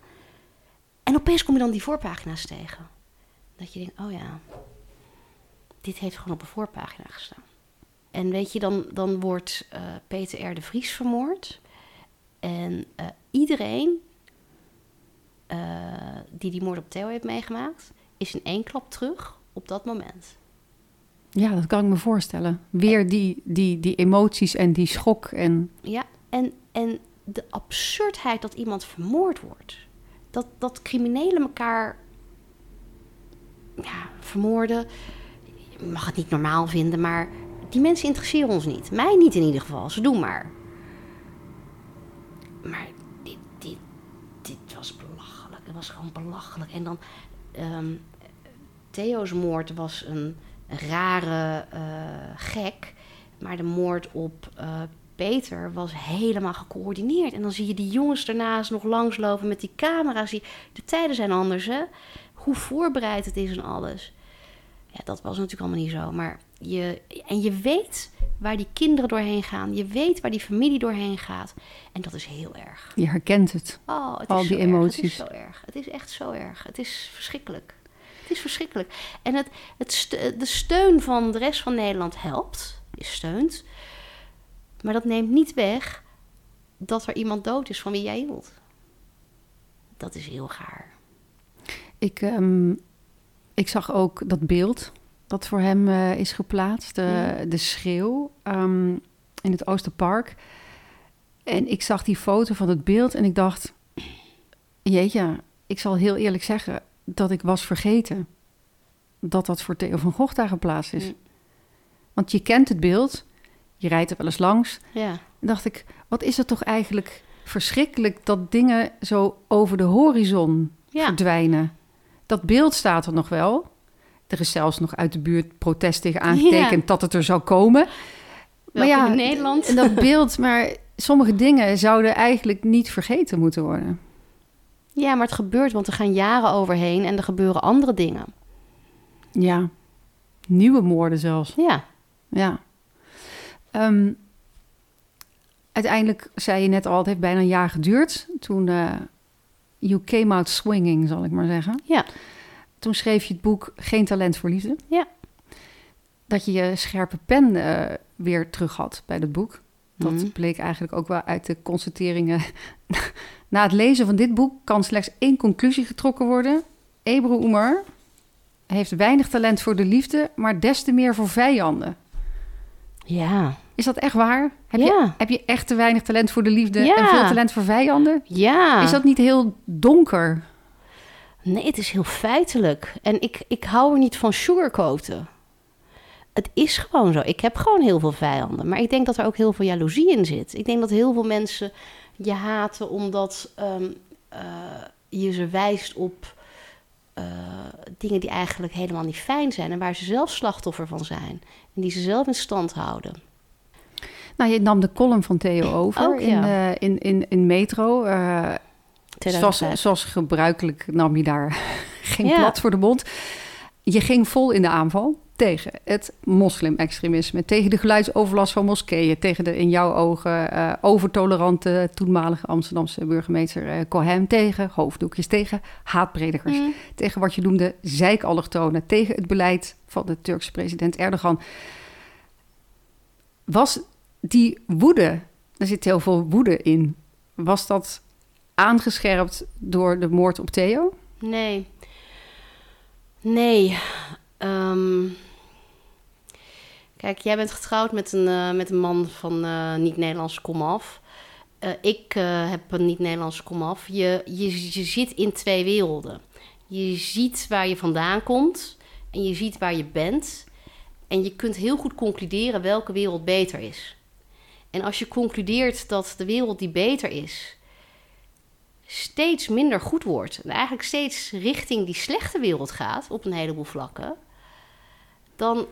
En opeens kom je dan die voorpagina's tegen. Dat je denkt, oh ja, dit heeft gewoon op een voorpagina gestaan. En weet je, dan, dan wordt uh, Peter R. de Vries vermoord. En uh, iedereen uh, die die moord op Theo heeft meegemaakt, is in één klap terug op dat moment. Ja, dat kan ik me voorstellen. Weer die, die, die emoties en die schok. En... Ja, en, en de absurdheid dat iemand vermoord wordt. Dat, dat criminelen elkaar ja, vermoorden. Je mag het niet normaal vinden, maar die mensen interesseren ons niet. Mij niet in ieder geval. Ze doen maar. Maar dit, dit, dit was dat was gewoon belachelijk. En dan, um, Theo's moord was een rare uh, gek. Maar de moord op uh, Peter was helemaal gecoördineerd. En dan zie je die jongens daarnaast nog langslopen met die camera's. De tijden zijn anders, hè? Hoe voorbereid het is en alles. Ja, dat was natuurlijk allemaal niet zo. Maar je, en je weet waar die kinderen doorheen gaan. Je weet waar die familie doorheen gaat. En dat is heel erg. Je herkent het. Oh, het Al is die zo emoties. Erg. Het is zo erg. Het is echt zo erg. Het is verschrikkelijk. Het is verschrikkelijk. En het, het de steun van de rest van Nederland helpt. Je steunt. Maar dat neemt niet weg dat er iemand dood is van wie jij hield. Dat is heel gaar. Ik, um, ik zag ook dat beeld dat voor hem uh, is geplaatst. De, mm. de schreeuw um, in het Oosterpark. En ik zag die foto van het beeld en ik dacht... Jeetje, ik zal heel eerlijk zeggen dat ik was vergeten... dat dat voor Theo van Gogh daar geplaatst is. Want je kent het beeld, je rijdt er wel eens langs. Ja. En dacht ik, wat is het toch eigenlijk verschrikkelijk... dat dingen zo over de horizon ja. verdwijnen. Dat beeld staat er nog wel... Er is zelfs nog uit de buurt protest tegen aangetekend ja. dat het er zou komen. Maar ja, in Nederland. En dat beeld, maar sommige dingen zouden eigenlijk niet vergeten moeten worden. Ja, maar het gebeurt, want er gaan jaren overheen en er gebeuren andere dingen. Ja, nieuwe moorden zelfs. Ja. Ja. Ehm, uiteindelijk zei je net al, het heeft bijna een jaar geduurd. Toen uh, you came out swinging, zal ik maar zeggen. Ja. Toen schreef je het boek Geen talent voor liefde. Ja. Dat je je scherpe pen uh, weer terug had bij het boek. Dat Mhm. bleek eigenlijk ook wel uit de constateringen. Na het lezen van dit boek kan slechts één conclusie getrokken worden. Ebru Umar heeft weinig talent voor de liefde, maar des te meer voor vijanden. Ja. Is dat echt waar? Heb, je, heb je echt te weinig talent voor de liefde Ja. en veel talent voor vijanden? Ja. Is dat niet heel donker? Nee, het is heel feitelijk. En ik, ik hou er niet van sugarcoaten. Het is gewoon zo. Ik heb gewoon heel veel vijanden. Maar ik denk dat er ook heel veel jaloezie in zit. Ik denk dat heel veel mensen je haten omdat ehm, eh, je ze wijst op eh, dingen die eigenlijk helemaal niet fijn zijn. En waar ze zelf slachtoffer van zijn. En die ze zelf in stand houden. Nou, je nam de column van Theo over Ook, in, ja. eh, in, in, in Metro. eh, zoals, 2005. zoals gebruikelijk nam je daar geen Ja. blad voor de mond. Je ging vol in de aanval tegen het moslim-extremisme, tegen de geluidsoverlast van moskeeën, tegen de in jouw ogen eh, overtolerante toenmalige Amsterdamse burgemeester eh, Cohen, tegen hoofddoekjes, tegen haatpredikers, Mm. tegen wat je noemde zeikallochtonen, tegen het beleid van de Turkse president Erdogan. Was die woede, er zit heel veel woede in, was dat aangescherpt door de moord op Theo? Nee. Nee. Ehm, kijk, jij bent getrouwd met een, eh, met een man van eh, niet-Nederlandse komaf. Eh ik heb een niet-Nederlandse komaf. Je, je, je zit in twee werelden. Je ziet waar je vandaan komt en je ziet waar je bent. En je kunt heel goed concluderen welke wereld beter is. En als je concludeert dat de wereld die beter is, steeds minder goed wordt. En eigenlijk steeds richting die slechte wereld gaat op een heleboel vlakken. Dan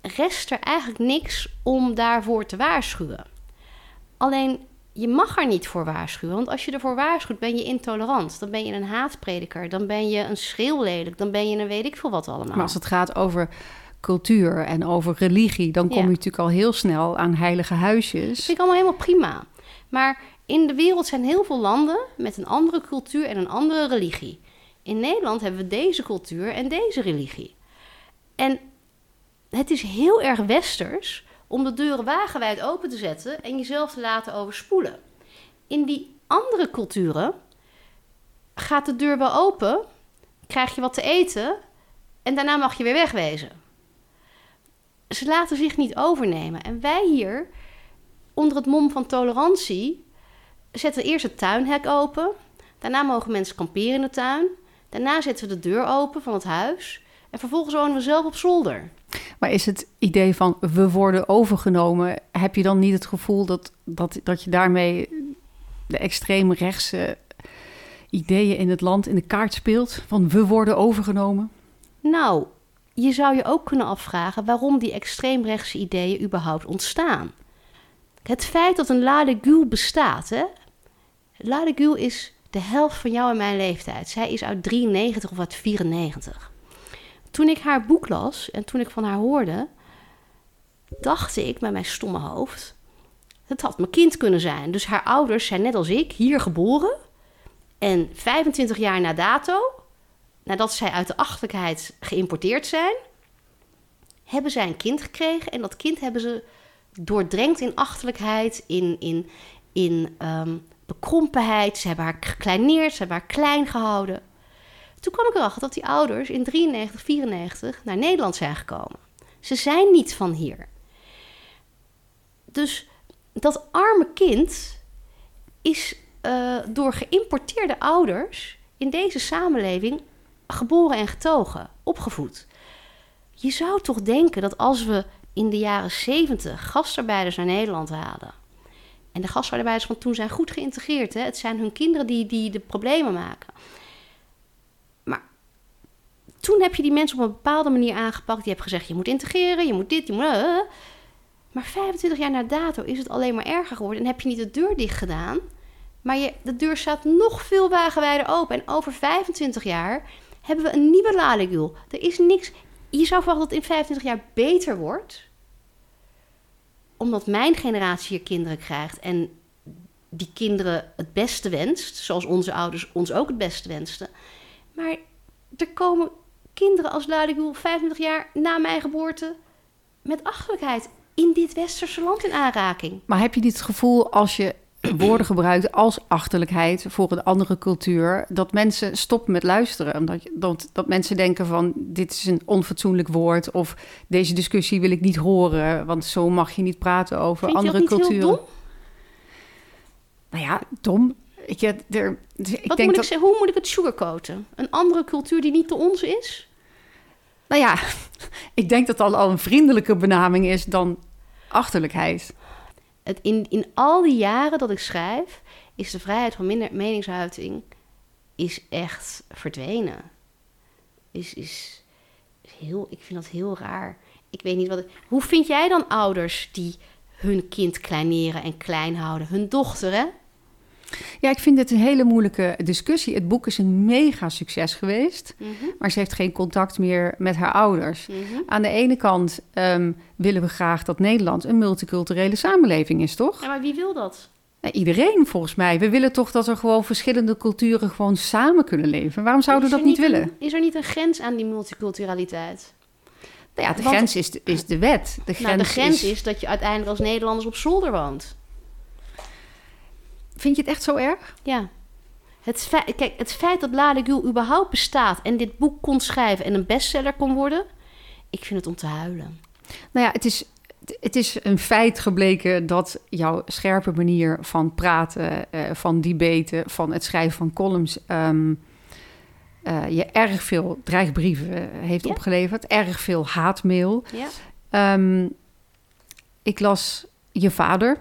rest er eigenlijk niks om daarvoor te waarschuwen. Alleen je mag er niet voor waarschuwen. Want als je ervoor waarschuwt, ben je intolerant. Dan ben je een haatprediker. Dan ben je een schreeuwlelijk. Dan ben je een weet ik veel wat allemaal. Maar als het gaat over cultuur en over religie, dan kom Ja. je natuurlijk al heel snel aan heilige Dat huisjes. vind ik allemaal helemaal prima. Maar in de wereld zijn heel veel landen met een andere cultuur en een andere religie. In Nederland hebben we deze cultuur en deze religie. En het is heel erg westers om de deuren wagenwijd open te zetten en jezelf te laten overspoelen. In die andere culturen gaat de deur wel open, krijg je wat te eten en daarna mag je weer wegwezen. Ze laten zich niet overnemen. En wij hier onder het mom van tolerantie zetten eerst het tuinhek open. Daarna mogen mensen kamperen in de tuin. Daarna zetten we de deur open van het huis. En vervolgens wonen we zelf op zolder. Maar is het idee van we worden overgenomen, heb je dan niet het gevoel dat, dat, dat je daarmee de extreemrechtse ideeën in het land in de kaart speelt? Van we worden overgenomen? Nou, je zou je ook kunnen afvragen waarom die extreemrechtse ideeën überhaupt ontstaan. Het feit dat een La de Gul bestaat, hè? Is de helft van jou en mijn leeftijd. Zij is uit 93 of uit 94. Toen ik haar boek las en toen ik van haar hoorde, dacht ik met mijn stomme hoofd: het had mijn kind kunnen zijn. Dus haar ouders zijn net als ik hier geboren. En 25 jaar na dato, nadat zij uit de achterlijkheid geïmporteerd zijn, hebben zij een kind gekregen. En dat kind hebben ze doordrenkt in achterlijkheid, in, in, in ehm, bekrompenheid. Ze hebben haar gekleineerd, ze hebben haar klein gehouden. Toen kwam ik erachter dat die ouders in 93, 94 naar Nederland zijn gekomen. Ze zijn niet van hier. Dus dat arme kind is eh, door geïmporteerde ouders in deze samenleving geboren en getogen, opgevoed. Je zou toch denken dat als we in de jaren 70 gastarbeiders naar Nederland halen. En de gastarbeiders van toen zijn goed geïntegreerd. Hè? Het zijn hun kinderen die, die de problemen maken. Maar toen heb je die mensen op een bepaalde manier aangepakt. Je hebt gezegd, je moet integreren, je moet dit, je moet... eh. Maar 25 jaar na dato is het alleen maar erger geworden. En heb je niet de deur dicht gedaan, maar je, de deur staat nog veel wagenwijder open. En over 25 jaar hebben we een nieuwe Lalegul. Er is niks. Je zou verwachten dat het in 25 jaar beter wordt. Omdat mijn generatie hier kinderen krijgt en die kinderen het beste wenst. Zoals onze ouders ons ook het beste wensten. Maar er komen kinderen als Lalegul 25 jaar na mijn geboorte met achterlijkheid in dit westerse land in aanraking. Maar heb je het gevoel als je woorden gebruikt als achterlijkheid voor een andere cultuur, dat mensen stoppen met luisteren? Omdat, dat, dat mensen denken van dit is een onfatsoenlijk woord of deze discussie wil ik niet horen, want zo mag je niet praten over Vind je andere culturen. dom? Nou ja, dom. Ik, ja, er, ik Wat denk moet ik dat, zeggen? Hoe moet ik het sugarcoaten? Een andere cultuur die niet de onze is? nou ja, ik denk dat dat al een vriendelijke benaming is dan achterlijkheid. In, in al die jaren dat ik schrijf, is de vrijheid van minder meningsuiting is echt verdwenen. Is, is, is heel, ik vind dat heel raar. Ik weet niet wat. Hoe vind jij dan ouders die hun kind kleineren en klein houden? Hun dochter, hè? Ja, ik vind dit een hele moeilijke discussie. Het boek is een mega succes geweest, Mhm, maar ze heeft geen contact meer met haar ouders. mhm. Aan de ene kant ehm, willen we graag dat Nederland een multiculturele samenleving is, toch? Ja, maar wie wil dat? Nou, iedereen volgens mij. We willen toch dat er gewoon verschillende culturen gewoon samen kunnen leven. Waarom zouden we Is dat niet willen? een- is er niet een grens aan die multiculturaliteit? Nou ja, de Want- grens is de, is de wet. De grens, nou, de grens is... dat je uiteindelijk als Nederlanders op zolder woont. Vind je het echt zo erg? Ja. Het feit, kijk, het feit dat Ladegul überhaupt bestaat en dit boek kon schrijven en een bestseller kon worden, ik vind het om te huilen. Nou ja, het is, het is een feit gebleken dat jouw scherpe manier van praten, eh, van debaten, van het schrijven van columns, ehm, eh, je erg veel dreigbrieven heeft Ja. opgeleverd, erg veel haatmail. Ja. Ehm, ik las je vader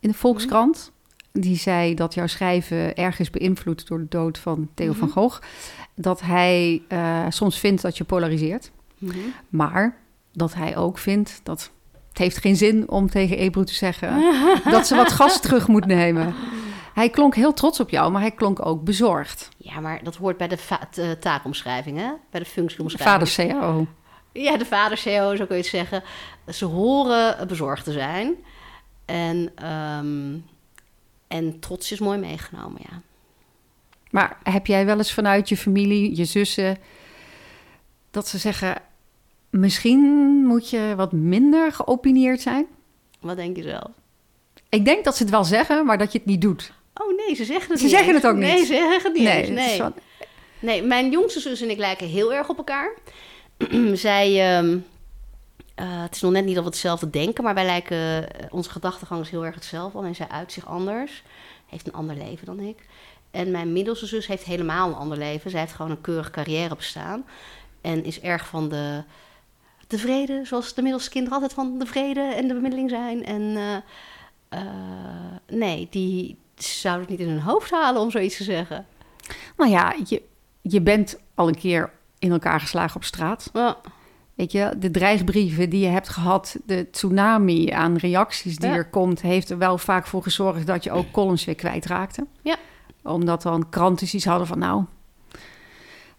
in de Volkskrant. Die zei dat jouw schrijven erg is beïnvloed door de dood van Theo van Mhm. Gogh. Dat hij eh, soms vindt dat je polariseert. Mhm. Maar dat hij ook vindt dat het heeft geen zin om tegen Ebro te zeggen dat ze wat gas terug moet nemen. Hij klonk heel trots op jou, maar hij klonk ook bezorgd. Ja, maar dat hoort bij de va- t- taakomschrijving, hè? Bij de functieomschrijving. Vader CAO. Ja, de vader CEO, zo kun je het zeggen. Ze horen bezorgd te zijn. En, ehm, en trots is mooi meegenomen, ja. Maar heb jij wel eens vanuit je familie, je zussen, dat ze zeggen: misschien moet je wat minder geopineerd zijn? Wat denk je zelf? Ik denk dat ze het wel zeggen, maar dat je het niet doet. Oh nee, ze zeggen het Ze niet zeggen eens. het ook niet. Nee, ze zeggen het niet nee, eens. Nee. nee, mijn jongste zus en ik lijken heel erg op elkaar. Zij, ehm, eh, het is nog net niet dat we hetzelfde denken, maar wij lijken, eh, onze gedachtegang is heel erg hetzelfde. Alleen zij uit zich anders, heeft een ander leven dan ik. En mijn middelste zus heeft helemaal een ander leven. Zij heeft gewoon een keurig carrière bestaan. En is erg van de, de vrede, zoals de middelste kinderen altijd van de vrede en de bemiddeling zijn. En eh, nee, die zouden het niet in hun hoofd halen om zoiets te zeggen. Nou ja, je, je bent al een keer in elkaar geslagen op straat. Ja. Weet je, de dreigbrieven die je hebt gehad, de tsunami aan reacties die Ja. er komt, heeft er wel vaak voor gezorgd dat je ook columns weer kwijtraakte. Ja. Omdat dan kranten iets hadden van, nou,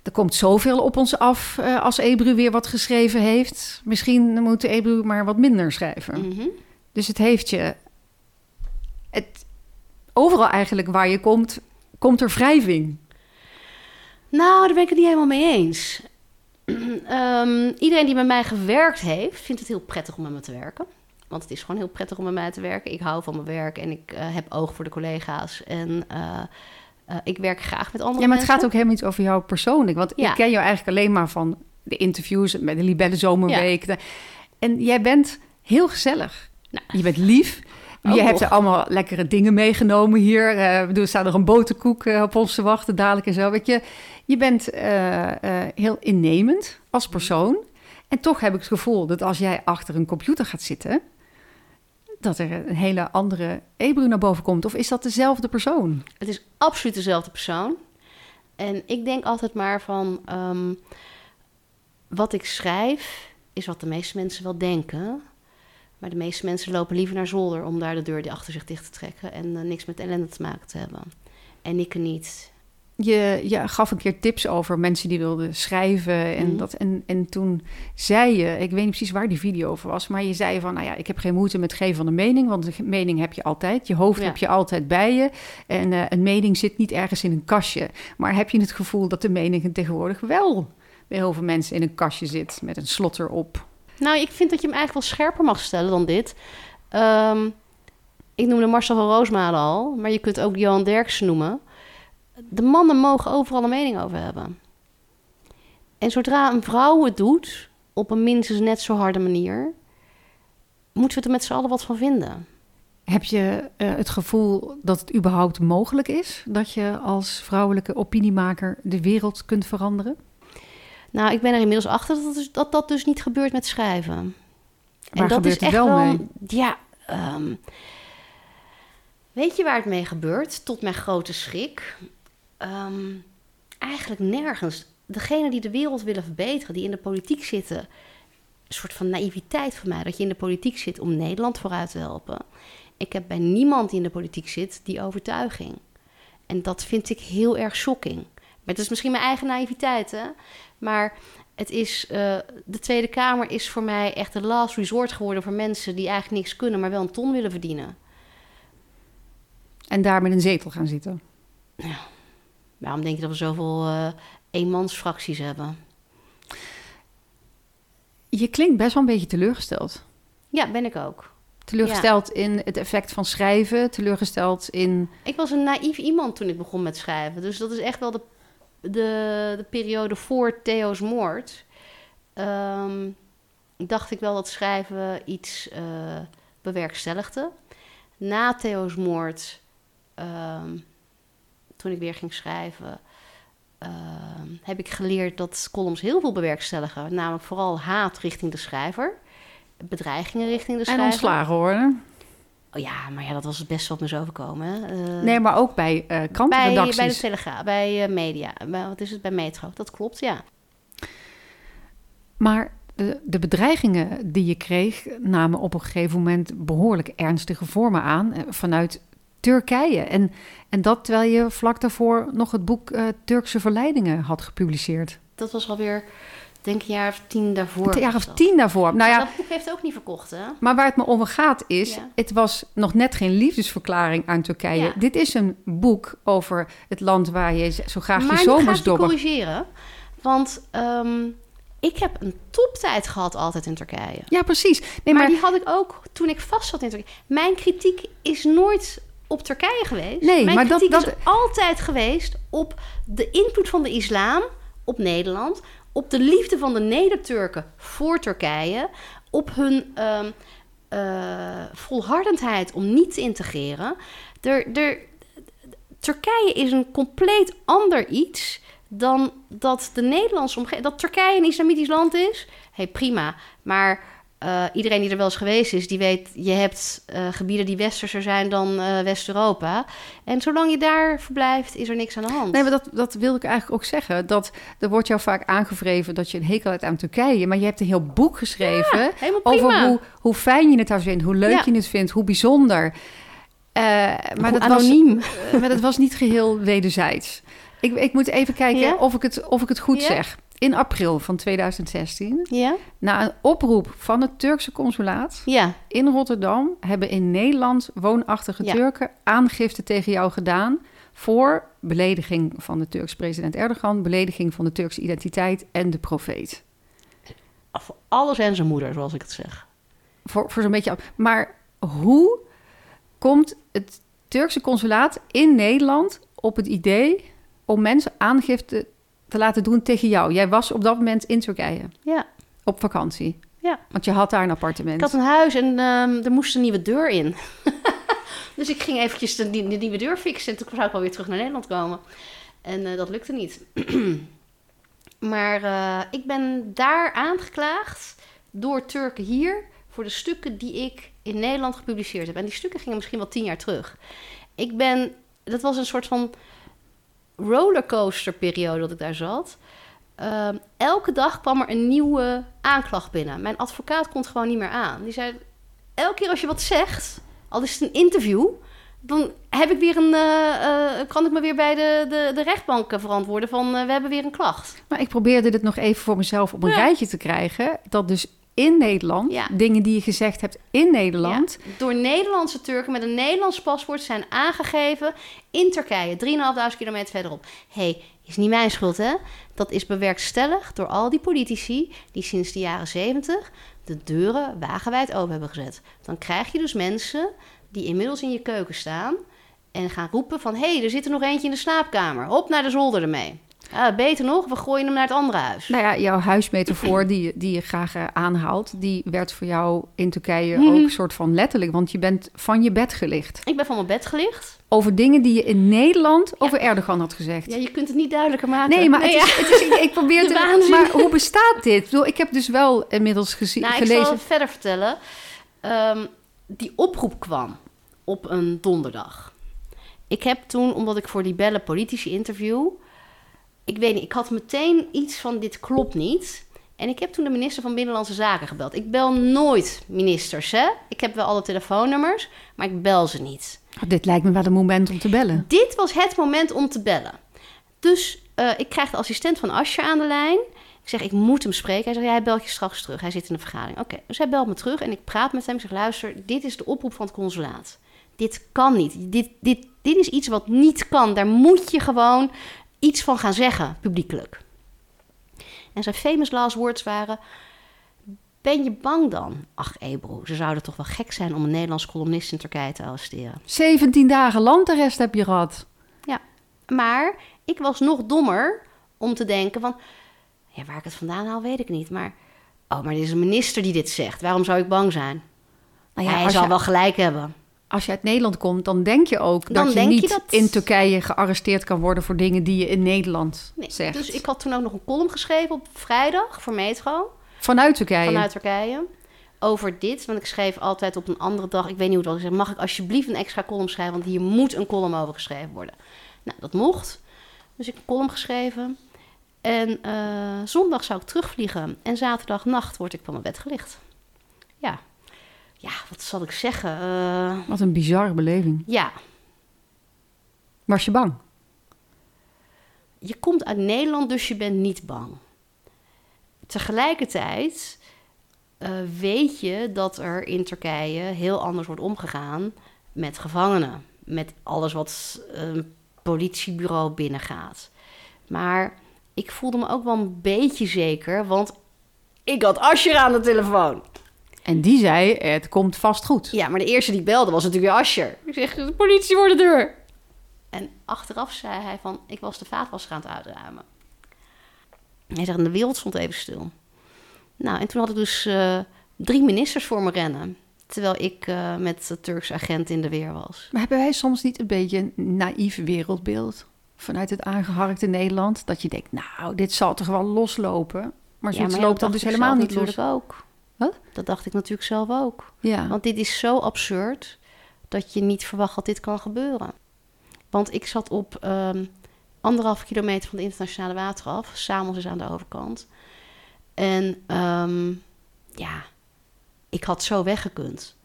er komt zoveel op ons af eh, als Ebru weer wat geschreven heeft. Misschien moet Ebru maar wat minder schrijven. Mhm. Dus het heeft je, het, overal eigenlijk waar je komt, komt er wrijving. Nou, daar ben ik het niet helemaal mee eens. Ehm, iedereen die met mij gewerkt heeft, vindt het heel prettig om met me te werken. Want het is gewoon heel prettig om met mij te werken. Ik hou van mijn werk en ik eh, heb oog voor de collega's. En eh, eh, ik werk graag met andere Ja, maar het mensen. gaat ook helemaal niet over jou persoonlijk. Want Ja. ik ken jou eigenlijk alleen maar van de interviews met de Libelle Zomerweek. En jij bent heel gezellig. Nou. Je bent lief. Ook je hebt er allemaal lekkere dingen meegenomen hier. Ik bedoel, er staat nog een boterkoek eh, op ons te wachten dadelijk en zo. Weet je, je bent eh, heel innemend als persoon. En toch heb ik het gevoel dat als jij achter een computer gaat zitten... dat er een hele andere Ebru naar boven komt. Of is dat dezelfde persoon? Het is absoluut dezelfde persoon. En ik denk altijd maar van... ehm, wat ik schrijf is wat de meeste mensen wel denken. Maar de meeste mensen lopen liever naar zolder om daar de deur die achter zich dicht te trekken en uh, niks met ellende te maken te hebben. En ik niet. Je, je gaf een keer tips over mensen die wilden schrijven. En, Mhm. dat, en, en toen zei je, ik weet niet precies waar die video over was, maar je zei van, nou ja, ik heb geen moeite met geven van een mening, want een mening heb je altijd. Je hoofd Ja. heb je altijd bij je. En eh, een mening zit niet ergens in een kastje. Maar heb je het gevoel dat de mening tegenwoordig wel bij heel veel mensen in een kastje zit met een slot erop? Nou, ik vind dat je hem eigenlijk wel scherper mag stellen dan dit. Ehm, ik noemde Marcel van Roosmalen al, maar je kunt ook Johan Derksen noemen. De mannen mogen overal een mening over hebben. En zodra een vrouw het doet, op een minstens net zo harde manier, moeten we er met z'n allen wat van vinden. Heb je eh, het gevoel dat het überhaupt mogelijk is dat je als vrouwelijke opiniemaker de wereld kunt veranderen? Nou, ik ben er inmiddels achter dat dat dus, dat, dat dus niet gebeurt met schrijven. Waar dat gebeurt het echt wel mee? Ja, ehm, weet je waar het mee gebeurt? Tot mijn grote schrik. Ehm, eigenlijk nergens. Degenen die de wereld willen verbeteren, die in de politiek zitten... een soort van naïviteit van mij, dat je in de politiek zit om Nederland vooruit te helpen. Ik heb bij niemand die in de politiek zit die overtuiging. En dat vind ik heel erg shocking. Maar het is misschien mijn eigen naïviteit, hè? Maar het is, eh, de Tweede Kamer is voor mij echt de last resort geworden voor mensen die eigenlijk niks kunnen, maar wel een ton willen verdienen. En daar met een zetel gaan zitten. Waarom denk je dat we zoveel eh eenmansfracties hebben? Je klinkt best wel een beetje teleurgesteld. Ja, ben ik ook. Teleurgesteld in het effect van schrijven, teleurgesteld in... Ik was een naïef iemand toen ik begon met schrijven. Dus dat is echt wel de, de, de periode voor Theo's moord. Ehm, dacht ik wel dat schrijven iets eh, bewerkstelligde. Na Theo's moord, ehm, toen ik weer ging schrijven, ehm, heb ik geleerd dat columns heel veel bewerkstelligen. Namelijk vooral haat richting de schrijver, bedreigingen richting de En schrijver. ontslagen worden. Oh ja, maar ja, dat was het beste wat me is overkomen. Eh, Nee, maar ook bij bij, krantenredacties. bij de Telegraaf, bij eh, media. Bij, wat is het? Bij Metro. Dat klopt, ja. Maar de, de bedreigingen die je kreeg namen op een gegeven moment behoorlijk ernstige vormen aan vanuit Turkije. En, en dat terwijl je vlak daarvoor nog het boek Turkse Verleidingen had gepubliceerd. Dat was alweer, denk ik, een jaar of tien daarvoor. Een jaar of dat. tien daarvoor. Nou Maar ja, dat boek heeft ook niet verkocht, hè? maar waar het me over gaat is, Ja. het was nog net geen liefdesverklaring aan Turkije. Ja. Dit is een boek over het land waar je zo graag maar je zomers ik je dobber. corrigeren. Want ehm, ik heb een toptijd gehad altijd in Turkije. Ja, precies. Nee, maar, maar, die had ik ook toen ik vast zat in Turkije. Mijn kritiek is nooit op Turkije geweest. Nee, Mijn maar dat- kritiek dat- is altijd geweest op de invloed van de islam op Nederland, op de liefde van de Neder-Turken voor Turkije, op hun ehm, eh, volhardendheid om niet te integreren. Er, er, Turkije is een compleet ander iets dan dat de Nederlandse omgeving... Dat Turkije een islamitisch land is, hey, prima. Maar eh, iedereen die er wel eens geweest is, die weet... je hebt eh, gebieden die westerser zijn dan eh, West-Europa. En zolang je daar verblijft, is er niks aan de hand. Nee, maar dat, dat wilde ik eigenlijk ook zeggen. Dat er wordt jou vaak aangevreven dat je een hekel hebt aan Turkije. Maar je hebt een heel boek geschreven over hoe, hoe fijn je het daar vindt, hoe leuk Ja. je het vindt, hoe bijzonder. Maar, Hoe dat anoniem. Was, maar dat was niet geheel wederzijds. Ik, ik moet even kijken Ja? of, ik het, of ik het goed Ja? zeg. In april van 2016, Ja? na een oproep van het Turkse consulaat Ja. in Rotterdam, hebben in Nederland woonachtige Ja. Turken aangifte tegen jou gedaan voor belediging van de Turkse president Erdogan, belediging van de Turkse identiteit en de profeet. Voor alles en zijn moeder, zoals ik het zeg. Voor, voor zo'n beetje. Maar hoe komt het Turkse consulaat in Nederland op het idee om mensen aangifte te laten doen tegen jou? Jij was op dat moment in Turkije Ja. op vakantie. Ja. Want je had daar een appartement. Ik had een huis en ehm, er moest een nieuwe deur in. dus ik ging eventjes de, nieuwe deur fixen. En toen zou ik alweer terug naar Nederland komen. En eh, dat lukte niet. maar eh, ik ben daar aangeklaagd door Turken hier... voor de stukken die ik in Nederland gepubliceerd heb. En die stukken gingen misschien wel tien jaar terug. Ik ben... Dat was een soort van rollercoaster periode dat ik daar zat. Ehm, elke dag kwam er een nieuwe aanklacht binnen. Mijn advocaat kon het gewoon niet meer aan. Die zei: elke keer als je wat zegt, al is het een interview, dan heb ik weer een, eh, eh, kan ik me weer bij de, de, de rechtbank eh, verantwoorden van we hebben weer een klacht. Maar ik probeerde dit nog even voor mezelf op een Ja. rijtje te krijgen. Dat dus in Nederland, Ja. dingen die je gezegd hebt in Nederland... Ja, door Nederlandse Turken met een Nederlands paspoort zijn aangegeven in Turkije, 3.500 kilometer verderop. hey, is niet mijn schuld hè? Dat is bewerkstelligd door al die politici die sinds de jaren 70 de deuren wagenwijd open hebben gezet. Dan krijg je dus mensen die inmiddels in je keuken staan en gaan roepen van... hé, hey, er zit er nog eentje in de slaapkamer. Hop naar de zolder ermee. Ja, beter nog, we gooien hem naar het andere huis. Nou ja, jouw huismetafoor die, je- die je graag eh, aanhaalt... die werd voor jou in Turkije Mhm. ook soort van letterlijk... want je bent van je bed gelicht. Ik ben van mijn bed gelicht. Over dingen die je in Nederland over Erdogan had gezegd. Ja, je kunt het niet duidelijker maken. Nee, maar het ja. is, het is, ik, ik probeer te... Maar hoe bestaat dit? Ik, bedoel, ik heb dus wel inmiddels gezien, Nou, ik zal het verder vertellen. Ehm, die oproep kwam op een donderdag. Ik heb toen, omdat ik voor die bellen politici interview... Ik weet niet, ik had meteen iets van dit klopt niet. En ik heb toen de minister van Binnenlandse Zaken gebeld. Ik bel nooit ministers, hè. Ik heb wel alle telefoonnummers, maar ik bel ze niet. Oh, dit lijkt me wel een moment om te bellen. Dit was het moment om te bellen. Dus eh, ik krijg de assistent van Ascher aan de lijn. Ik zeg, ik moet hem spreken. Hij zegt, ja, hij belt je straks terug. Hij zit in een vergadering. Oké, dus hij belt me terug en ik praat met hem. Ik zeg, luister, dit is de oproep van het consulaat. Dit kan niet. Dit, dit, dit is iets wat niet kan. Daar moet je gewoon iets van gaan zeggen, publiekelijk. En zijn famous last words waren... Ben je bang dan? Ach, Ebro, ze zouden toch wel gek zijn om een Nederlands columnist in Turkije te arresteren. 17 dagen landarrest heb je gehad. Ja, maar ik was nog dommer om te denken van... Ja, waar ik het vandaan haal, weet ik niet. Maar, oh, maar dit is een minister die dit zegt. Waarom zou ik bang zijn? Nou ja, Hij zal je- wel gelijk hebben. Als je uit Nederland komt, dan denk je ook Dan dat je niet dat- in Turkije gearresteerd kan worden voor dingen die je in Nederland Nee, zegt. dus ik had toen ook nog een column geschreven op vrijdag voor Metro. Vanuit Turkije. Vanuit Turkije. Over dit. Want ik schreef altijd op een andere dag. Ik weet niet hoe. Ik zei, mag ik alsjeblieft een extra column schrijven? Want hier moet een column over geschreven worden. Nou, dat mocht. Dus ik heb een column geschreven. En eh, zondag zou ik terugvliegen. En zaterdagnacht word ik van mijn bed gelicht. Ja. Wat zal ik zeggen? Eh, Wat een bizarre beleving. ja, Was je bang? je komt uit Nederland, dus je bent niet bang. Tegelijkertijd eh, weet je dat er in Turkije heel anders wordt omgegaan met gevangenen. Met alles wat een politiebureau binnengaat. Maar ik voelde me ook wel een beetje zeker, want ik had Ascher aan de telefoon. En die zei, het komt vast goed. Ja, maar de eerste die belde was natuurlijk weer Ascher. Ik zeg, de politie voor de deur. En achteraf zei hij van, ik was de vaatwasser aan het uitruimen. Hij zegt, en de wereld stond even stil. Nou, en toen had ik dus eh, drie ministers voor me rennen. Terwijl ik eh, met de Turkse agent in de weer was. Maar hebben wij soms niet een beetje een naïef wereldbeeld vanuit het aangeharkte Nederland? Dat je denkt, nou, dit zal toch wel loslopen? Maar zoiets ja, loopt dat dan dus helemaal niet los. natuurlijk ook. Wat? Dat dacht ik natuurlijk zelf ook. Ja. Want dit is zo absurd dat je niet verwacht dat dit kan gebeuren. Want ik zat op ehm anderhalf kilometer van de internationale wateraf. Samos is aan de overkant. En ehm, ja, ik had zo weggekund.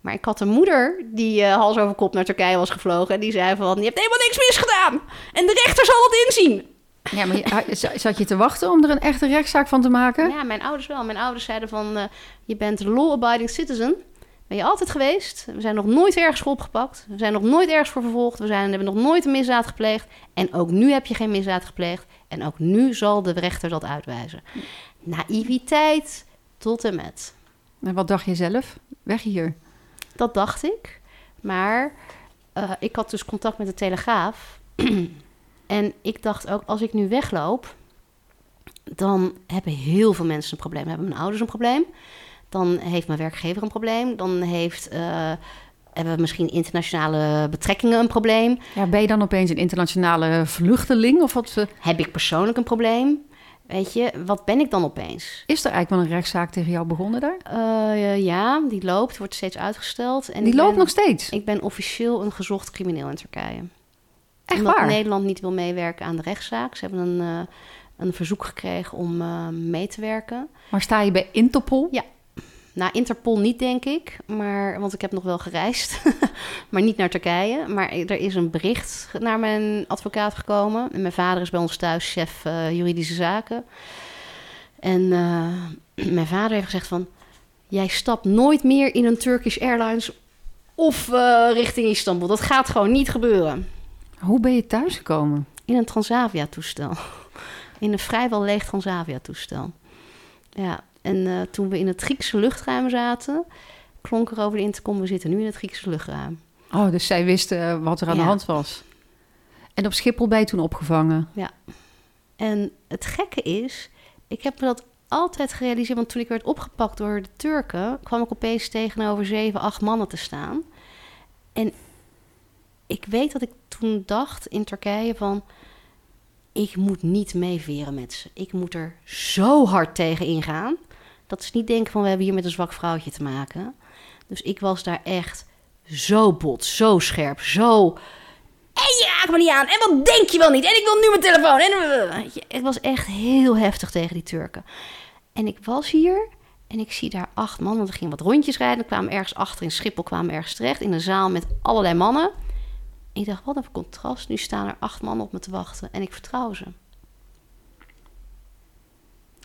Maar ik had een moeder die eh, hals over kop naar Turkije was gevlogen. En die zei van, je hebt helemaal niks misgedaan. En de rechter zal het inzien. Ja, maar z- zat je te wachten om er een echte rechtszaak van te maken? Ja, mijn ouders wel. Mijn ouders zeiden van, eh, je bent een law-abiding citizen. Ben je altijd geweest. We zijn nog nooit ergens voor opgepakt. We zijn nog nooit ergens voor vervolgd. We zijn, hebben nog nooit een misdaad gepleegd. En ook nu heb je geen misdaad gepleegd. En ook nu zal de rechter dat uitwijzen. Naïviteit tot en met. En wat dacht je zelf? Weg hier. Dat dacht ik. Maar eh, ik had dus contact met de Telegraaf. en ik dacht ook, als ik nu wegloop... dan hebben heel veel mensen een probleem. Dan hebben mijn ouders een probleem. Dan heeft mijn werkgever een probleem. Dan heeft, eh, hebben misschien internationale betrekkingen een probleem. Ja, ben je dan opeens een internationale vluchteling? Of wat eh, Heb ik persoonlijk een probleem? Weet je, wat ben ik dan opeens? is er eigenlijk wel een rechtszaak tegen jou begonnen daar? Eh, ja, die loopt, wordt steeds uitgesteld. En Die loopt ben- nog steeds. Ik ben officieel een gezocht crimineel in Turkije. Echt Omdat waar? Nederland niet wil meewerken aan de rechtszaak. Ze hebben een, eh, een verzoek gekregen om eh, mee te werken. Maar sta je bij Interpol? Ja. Nou, Interpol niet, denk ik. Maar, want ik heb nog wel gereisd. maar niet naar Turkije. Maar er is een bericht naar mijn advocaat gekomen. En mijn vader is bij ons thuis chef uh, juridische zaken. En mijn vader heeft gezegd van... Jij stapt nooit meer in een Turkish Airlines of uh, richting Istanbul. Dat gaat gewoon niet gebeuren. Hoe ben je thuisgekomen? In een Transavia-toestel. In een vrijwel leeg Transavia-toestel. Ja, en uh, toen we in het Griekse luchtruim zaten, klonk er over de intercom, we zitten nu in het Griekse luchtruim. Oh, dus zij wisten wat er aan Ja. de hand was. En op Schiphol ben je toen opgevangen. Ja. En het gekke is, ik heb me dat altijd gerealiseerd, want toen ik werd opgepakt door de Turken, kwam ik opeens tegenover zeven, acht mannen te staan. En ik weet dat ik toen dacht in Turkije van, ik moet niet meeveren met ze. Ik moet er zo hard tegen ingaan, dat ze niet denken van, we hebben hier met een zwak vrouwtje te maken. Dus ik was daar echt zo bot, zo scherp, zo en je raakt me niet aan. En wat denk je wel niet? En ik wil nu mijn telefoon. En het was echt heel heftig tegen die Turken. En ik was hier en ik zie daar acht mannen. Want we gingen wat rondjes rijden. We kwamen ergens achter in Schiphol, kwamen ergens terecht. In een zaal met allerlei mannen. En ik dacht, wat een contrast. Nu staan er acht mannen op me te wachten. En ik vertrouw ze.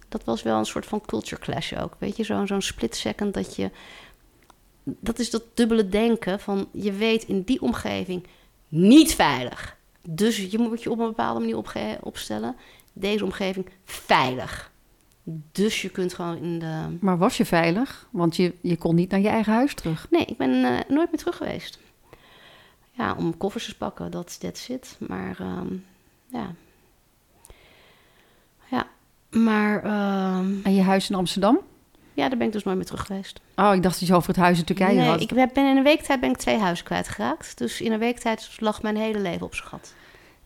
Dat was wel een soort van culture clash ook. Weet je, zo'n zo'n split second dat je... Dat is dat dubbele denken van... Je weet in die omgeving niet veilig. Dus je moet je op een bepaalde manier opstellen. Deze omgeving veilig. Dus je kunt gewoon in de... Maar was je veilig? Want je, je kon niet naar je eigen huis terug. Nee, ik ben eh, nooit meer terug geweest. Ja, om koffers te pakken, dat that's it. Maar ehm, ja. Ja, maar ehm, En je huis in Amsterdam? ja, daar ben ik dus nooit meer terug geweest. Oh, ik dacht dat je over het huis in Turkije nee, had. ik ben in een week tijd ben ik twee huizen kwijtgeraakt. Dus in een week tijd lag mijn hele leven op zijn gat.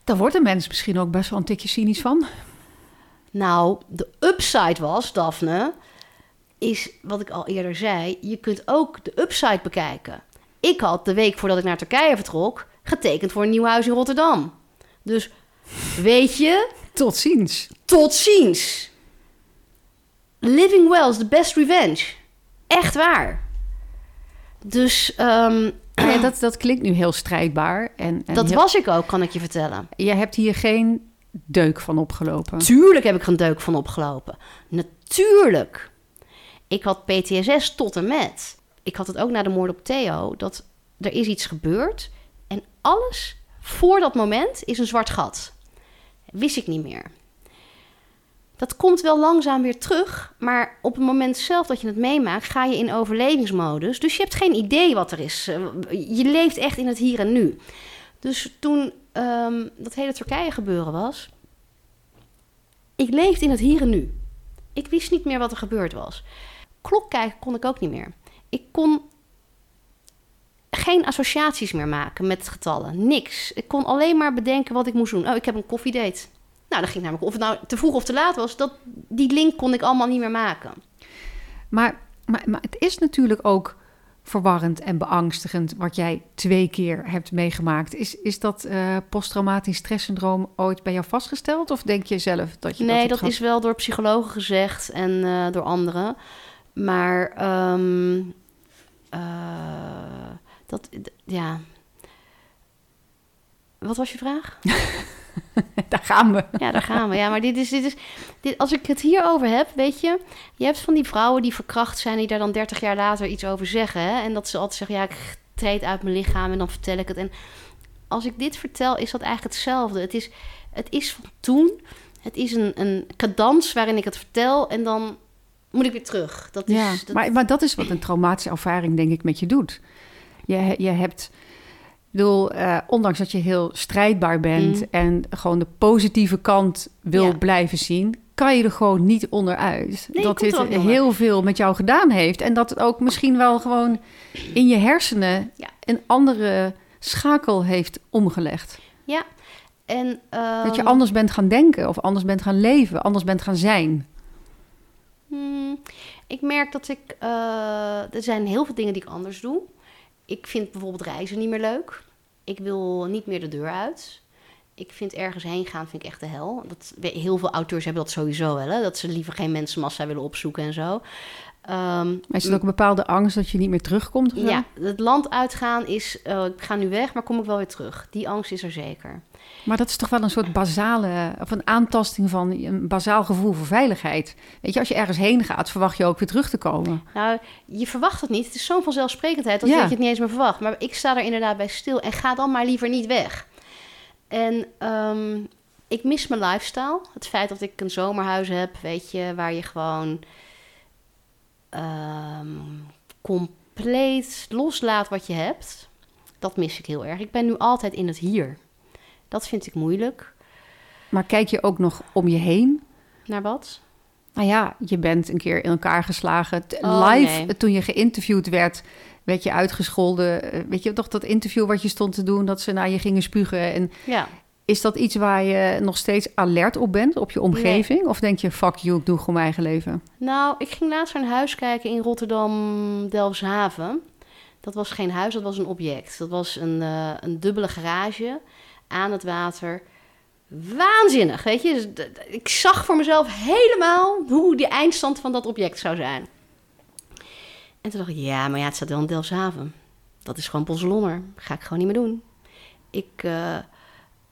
Daar wordt een mens misschien ook best wel een tikje cynisch van. Nou, de upside was, Daphne, is wat ik al eerder zei. Je kunt ook de upside bekijken. Ik had de week voordat ik naar Turkije vertrok getekend voor een nieuw huis in Rotterdam. Dus weet je, Tot ziens. tot ziens. Living well is the best revenge. Echt waar. Dus ehm, Ja, dat, dat klinkt nu heel strijdbaar. En, en dat was ik ook, kan ik je vertellen. je hebt hier geen deuk van opgelopen. Tuurlijk heb ik er een deuk van opgelopen. Natuurlijk. Ik had PTSS tot en met. Ik had het ook na de moord op Theo. Dat er is iets gebeurd. En alles voor dat moment is een zwart gat. Wist ik niet meer. Dat komt wel langzaam weer terug. Maar op het moment zelf dat je het meemaakt, ga je in overlevingsmodus. Dus je hebt geen idee wat er is. Je leeft echt in het hier en nu. Dus toen ehm, dat hele Turkije gebeuren was, ik leefde in het hier en nu. Ik wist niet meer wat er gebeurd was. Klok kijken kon ik ook niet meer. Ik kon geen associaties meer maken met getallen. Niks. Ik kon alleen maar bedenken wat ik moest doen. Oh, ik heb een koffiedate. Nou, dan ging namelijk of het nou te vroeg of te laat was. Dat, die link kon ik allemaal niet meer maken. Maar, maar, maar het is natuurlijk ook verwarrend en beangstigend wat jij twee keer hebt meegemaakt. Is, is dat eh, posttraumatisch stresssyndroom ooit bij jou vastgesteld? Of denk je zelf dat je nee, dat is wel door psychologen gezegd en eh, door anderen. Maar ehm, eh, dat, ja. Wat was je vraag? Daar gaan we. Ja, daar gaan we. Ja, maar dit is, dit is, dit, als ik het hierover heb, weet je, je hebt van die vrouwen die verkracht zijn, die daar dan 30 jaar later iets over zeggen. Hè? En dat ze altijd zeggen, ja, ik treed uit mijn lichaam en dan vertel ik het. En als ik dit vertel, is dat eigenlijk hetzelfde. Het is, het is van toen. Het is een, een cadans waarin ik het vertel en dan moet ik weer terug. Dat is, Ja, dat, maar, maar dat is wat een traumatische ervaring denk ik met je doet. Je, je hebt, ik bedoel, eh, ondanks dat je heel strijdbaar bent Mm. en gewoon de positieve kant wil Ja. blijven zien, kan je er gewoon niet onderuit. Nee, dat dit heel veel met jou gedaan heeft en dat het ook misschien wel gewoon in je hersenen Ja. een andere schakel heeft omgelegd. ja. En, dat je ehm, anders bent gaan denken of anders bent gaan leven, anders bent gaan zijn. Hmm, ik merk dat ik. eh, er zijn heel veel dingen die ik anders doe. Ik vind bijvoorbeeld reizen niet meer leuk. Ik wil niet meer de deur uit. Ik vind ergens heen gaan vind ik echt de hel. Dat, heel veel auteurs hebben dat sowieso wel. Hè? Dat ze liever geen mensenmassa willen opzoeken en zo. Maar is er ook een bepaalde angst dat je niet meer terugkomt? Of zo? ja, het land uitgaan is, eh, ik ga nu weg, maar kom ik wel weer terug. Die angst is er zeker. Maar dat is toch wel een soort basale, of een aantasting van een bazaal gevoel voor veiligheid. Weet je, als je ergens heen gaat, verwacht je ook weer terug te komen. Nou, je verwacht het niet. Het is zo'n vanzelfsprekendheid dat Ja. je het niet eens meer verwacht. Maar ik sta er inderdaad bij stil en ga dan maar liever niet weg. En ehm, ik mis mijn lifestyle. Het feit dat ik een zomerhuis heb, weet je, waar je gewoon ehm, compleet loslaat wat je hebt. Dat mis ik heel erg. Ik ben nu altijd in het hier. Dat vind ik moeilijk. Maar kijk je ook nog om je heen? Naar wat? Nou ja, je bent een keer in elkaar geslagen. Oh, Live, nee. toen je geïnterviewd werd, werd je uitgescholden. Eh, Weet je toch dat interview wat je stond te doen, dat ze naar je gingen spugen? En Ja. Is dat iets waar je nog steeds alert op bent, op je omgeving? Of denk je, fuck you, ik doe gewoon mijn eigen leven? Nou, ik ging laatst naar een huis kijken in Rotterdam-Delfshaven. Dat was geen huis, dat was een object. Dat was een, eh, een dubbele garage aan het water. Waanzinnig, weet je. Dus ik zag voor mezelf helemaal hoe die eindstand van dat object zou zijn. En toen dacht ik, ja, maar ja, het staat wel in Delfshaven. Dat is gewoon Bosselommer. Ga ik gewoon niet meer doen. Ik, eh,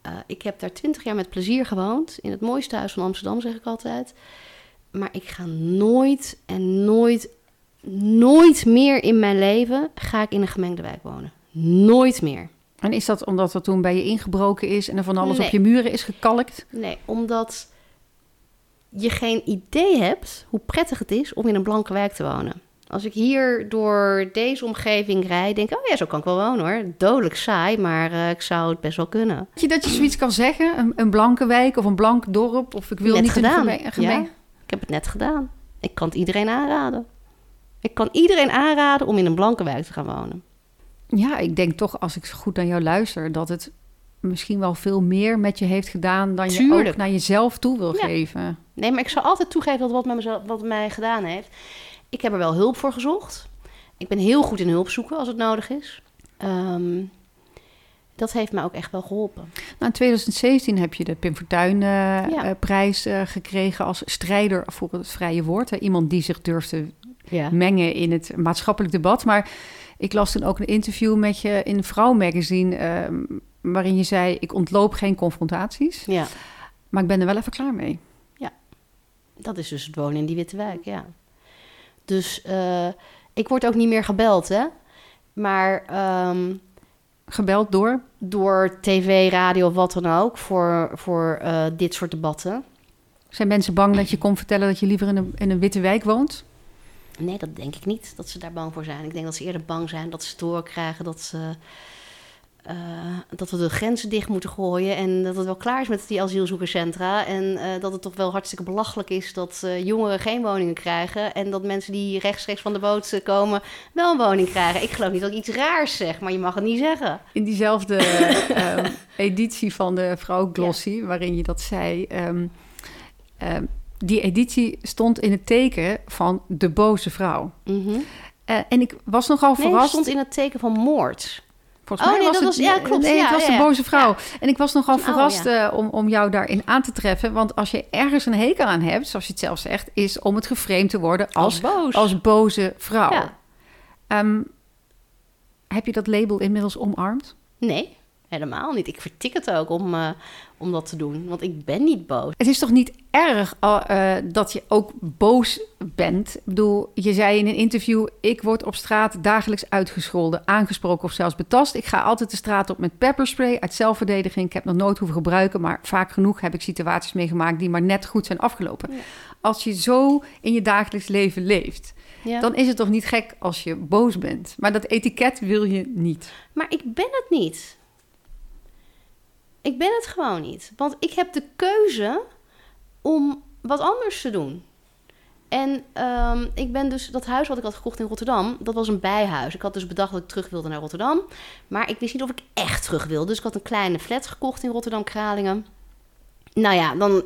eh, ik heb daar twintig jaar met plezier gewoond. In het mooiste huis van Amsterdam, zeg ik altijd. Maar ik ga nooit en nooit, nooit meer in mijn leven... ga ik in een gemengde wijk wonen. Nooit meer. En is dat omdat er toen bij je ingebroken is en er van alles Nee. op je muren is gekalkt? Nee, omdat je geen idee hebt hoe prettig het is om in een blanke wijk te wonen. Als ik hier door deze omgeving rijd, denk ik, oh ja, zo kan ik wel wonen hoor. Dodelijk saai, maar eh, ik zou het best wel kunnen. Weet je dat je zoiets kan zeggen? Een, een blanke wijk of een blank dorp? Of ik wil Net niet gedaan. een geme- gemeng... Ja, ik heb het net gedaan. Ik kan het iedereen aanraden. Ik kan iedereen aanraden om in een blanke wijk te gaan wonen. Ja, ik denk toch, als ik zo goed naar jou luister, dat het misschien wel veel meer met je heeft gedaan dan je ook naar jezelf toe wil Ja. geven. Nee, maar ik zal altijd toegeven dat wat, met mezelf, wat mij gedaan heeft. Ik heb er wel hulp voor gezocht. Ik ben heel goed in hulp zoeken als het nodig is. Ehm, dat heeft mij ook echt wel geholpen. Nou, in 2017 heb je de Pim Fortuyn eh, Ja. eh, prijs eh, gekregen als strijder voor het vrije woord. Hè? Iemand die zich durfde Ja. mengen in het maatschappelijk debat. Maar ik las toen ook een interview met je in Vrouw Magazine, ehm, waarin je zei: ik ontloop geen confrontaties, ja, maar ik ben er wel even klaar mee. dat is dus het wonen in die witte wijk, ja. Dus eh, ik word ook niet meer gebeld, hè. Maar ehm, Gebeld door. door tv, radio of wat dan ook voor, voor eh, dit soort debatten. Zijn mensen bang dat je komt vertellen dat je liever in een, in een witte wijk woont? Nee, dat denk ik niet, dat ze daar bang voor zijn. Ik denk dat ze eerder bang zijn dat ze te horen krijgen dat, ze, eh, dat we de grenzen dicht moeten gooien... en dat het wel klaar is met die asielzoekerscentra... en eh, dat het toch wel hartstikke belachelijk is dat eh, jongeren geen woningen krijgen... en dat mensen die rechtstreeks van de boot komen wel een woning krijgen. Ik geloof niet dat ik iets raars zeg, maar je mag het niet zeggen. In diezelfde ehm, editie van de Vrouw Glossy, waarin je dat zei. ehm, ehm, die editie stond in het teken van de boze vrouw. Mhm. En ik was nogal Nee, het verrast. stond in het teken van moord. Volgens Oh, nee, dat het, was- ja, klopt. Nee, Ja, het was ja, de boze vrouw. En ik was nogal Oh, verrast eh, om, om jou daarin aan te treffen. Want als je ergens een hekel aan hebt, zoals je het zelf zegt, is om het geframed te worden als, boos. als boze vrouw. Ehm, heb je dat label inmiddels omarmd? Nee, helemaal niet. Ik vertik het ook om, eh, om dat te doen, want ik ben niet boos. Het is toch niet erg eh, dat je ook boos bent? Ik bedoel, je zei in een interview... ik word op straat dagelijks uitgescholden, aangesproken of zelfs betast. Ik ga altijd de straat op met pepperspray uit zelfverdediging. Ik heb nog nooit hoeven gebruiken, maar vaak genoeg heb ik situaties meegemaakt... die maar net goed zijn afgelopen. Ja. Als je zo in je dagelijks leven leeft... Ja. dan is het toch niet gek als je boos bent. Maar dat etiket wil je niet. Maar ik ben het niet. Ik ben het gewoon niet. Want ik heb de keuze om wat anders te doen. En ehm, ik ben dus dat huis wat ik had gekocht in Rotterdam, dat was een bijhuis. Ik had dus bedacht dat ik terug wilde naar Rotterdam. Maar ik wist niet of ik echt terug wilde. Dus ik had een kleine flat gekocht in Rotterdam-Kralingen. Nou ja, dan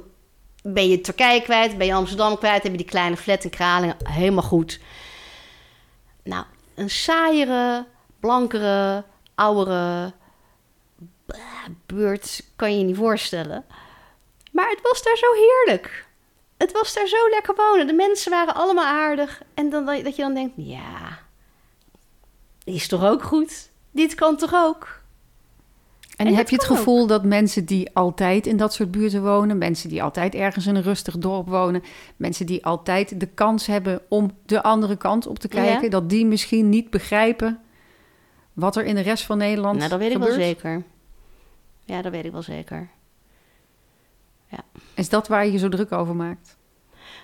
ben je Turkije kwijt, ben je Amsterdam kwijt, heb je die kleine flat in Kralingen. Helemaal goed. Nou, een saaiere, blankere, oudere buurt kan je je niet voorstellen. Maar het was daar zo heerlijk. Het was daar zo lekker wonen. De mensen waren allemaal aardig. En dan, dat je dan denkt, ja, is toch ook goed? Dit kan toch ook? En, En heb je het gevoel dat mensen die altijd in dat soort buurten wonen, mensen die altijd ergens in een rustig dorp wonen, mensen die altijd de kans hebben om de andere kant op te kijken, Ja. dat die misschien niet begrijpen wat er in de rest van Nederland Nou, dat weet ik gebeurt? wel zeker. Ja, dat weet ik wel zeker. Is dat waar je je zo druk over maakt?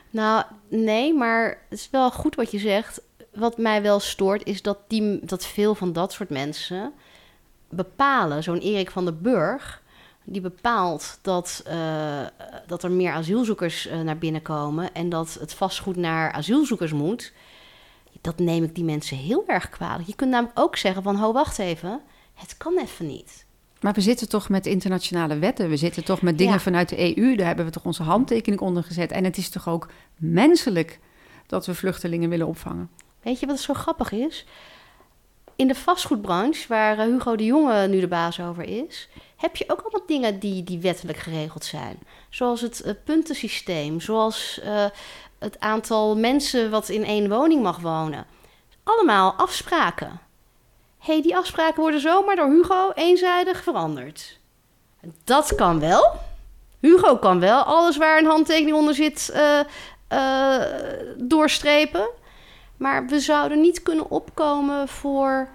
Nou, nee, maar het is wel goed wat je zegt. Wat mij wel stoort is dat, die, dat veel van dat soort mensen bepalen. Zo'n Erik van den Burg, die bepaalt dat, eh, dat er meer asielzoekers eh, naar binnen komen en dat het vastgoed naar asielzoekers moet. Dat neem ik die mensen heel erg kwalijk. Je kunt namelijk ook zeggen van, ho, wacht even, het kan even niet. Maar we zitten toch met internationale wetten. We zitten toch met dingen Ja. vanuit de EU. Daar hebben we toch onze handtekening onder gezet. En het is toch ook menselijk dat we vluchtelingen willen opvangen. Weet je wat zo grappig is? In de vastgoedbranche, waar eh, Hugo de Jonge nu de baas over is, heb je ook allemaal dingen die, die wettelijk geregeld zijn. Zoals het eh, puntensysteem, zoals eh, het aantal mensen wat in één woning mag wonen. Allemaal afspraken. Hey, die afspraken worden zomaar door Hugo eenzijdig veranderd. Dat kan wel. Hugo kan wel alles waar een handtekening onder zit eh, eh, doorstrepen. Maar we zouden niet kunnen opkomen voor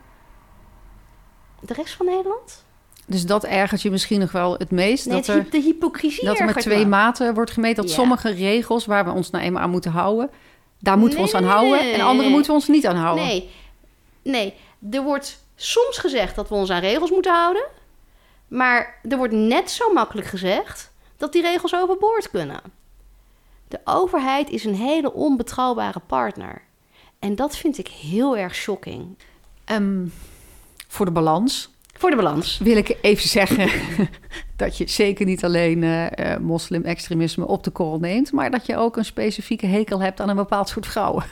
de rest van Nederland? Dus dat ergert je misschien nog wel het meest. Nee, dat, het er, de hypocrisie dat er met twee maten wordt gemeten. Dat Ja. sommige regels waar we ons nou eenmaal aan moeten houden... daar moeten we ons aan nee, houden. En andere moeten we ons niet aan houden. Nee, nee. Er wordt soms gezegd dat we ons aan regels moeten houden. Maar er wordt net zo makkelijk gezegd dat die regels overboord kunnen. De overheid is een hele onbetrouwbare partner. En dat vind ik heel erg shocking. Ehm, voor de balans Voor de balans. wil ik even zeggen... dat je zeker niet alleen eh, moslim-extremisme op de korrel neemt... maar dat je ook een specifieke hekel hebt aan een bepaald soort vrouwen.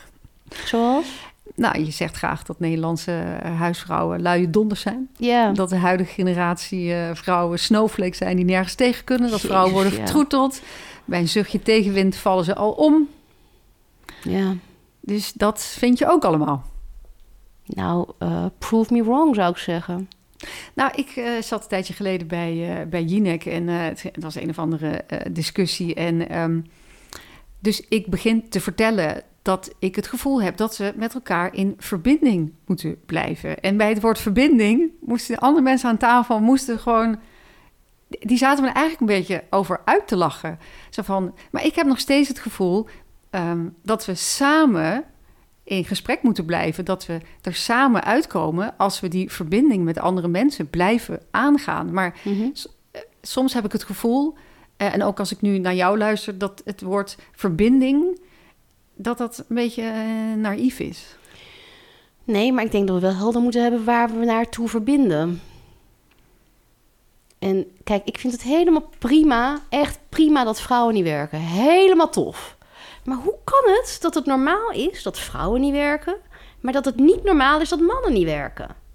Zoals? Nou, je zegt graag dat Nederlandse eh, huisvrouwen luie donders zijn. Ja. Dat de huidige generatie eh, vrouwen snowflakes zijn die nergens tegen kunnen. Dat vrouwen worden ja. vertroeteld. Bij een zuchtje tegenwind vallen ze al om. ja. Dus dat vind je ook allemaal. Nou, eh, prove me wrong zou ik zeggen. Nou, ik zat een tijdje geleden bij, bij Jinek en het, het was een of andere discussie. En ehm, dus ik begin te vertellen dat ik het gevoel heb dat we met elkaar in verbinding moeten blijven. En bij het woord verbinding moesten de andere mensen aan tafel moesten gewoon. Die zaten me eigenlijk een beetje over uit te lachen. Zo van, maar ik heb nog steeds het gevoel ehm, dat we samen in gesprek moeten blijven. Dat we er samen uitkomen als we die verbinding met andere mensen blijven aangaan. Maar soms heb ik het gevoel, eh, en ook als ik nu naar jou luister, dat het woord verbinding, dat dat een beetje eh, naïef is. Nee, maar ik denk dat we wel helder moeten hebben waar we naartoe verbinden. En kijk, ik vind het helemaal prima, echt prima dat vrouwen niet werken. Helemaal tof. Maar hoe kan het dat het normaal is dat vrouwen niet werken, maar dat het niet normaal is dat mannen niet werken?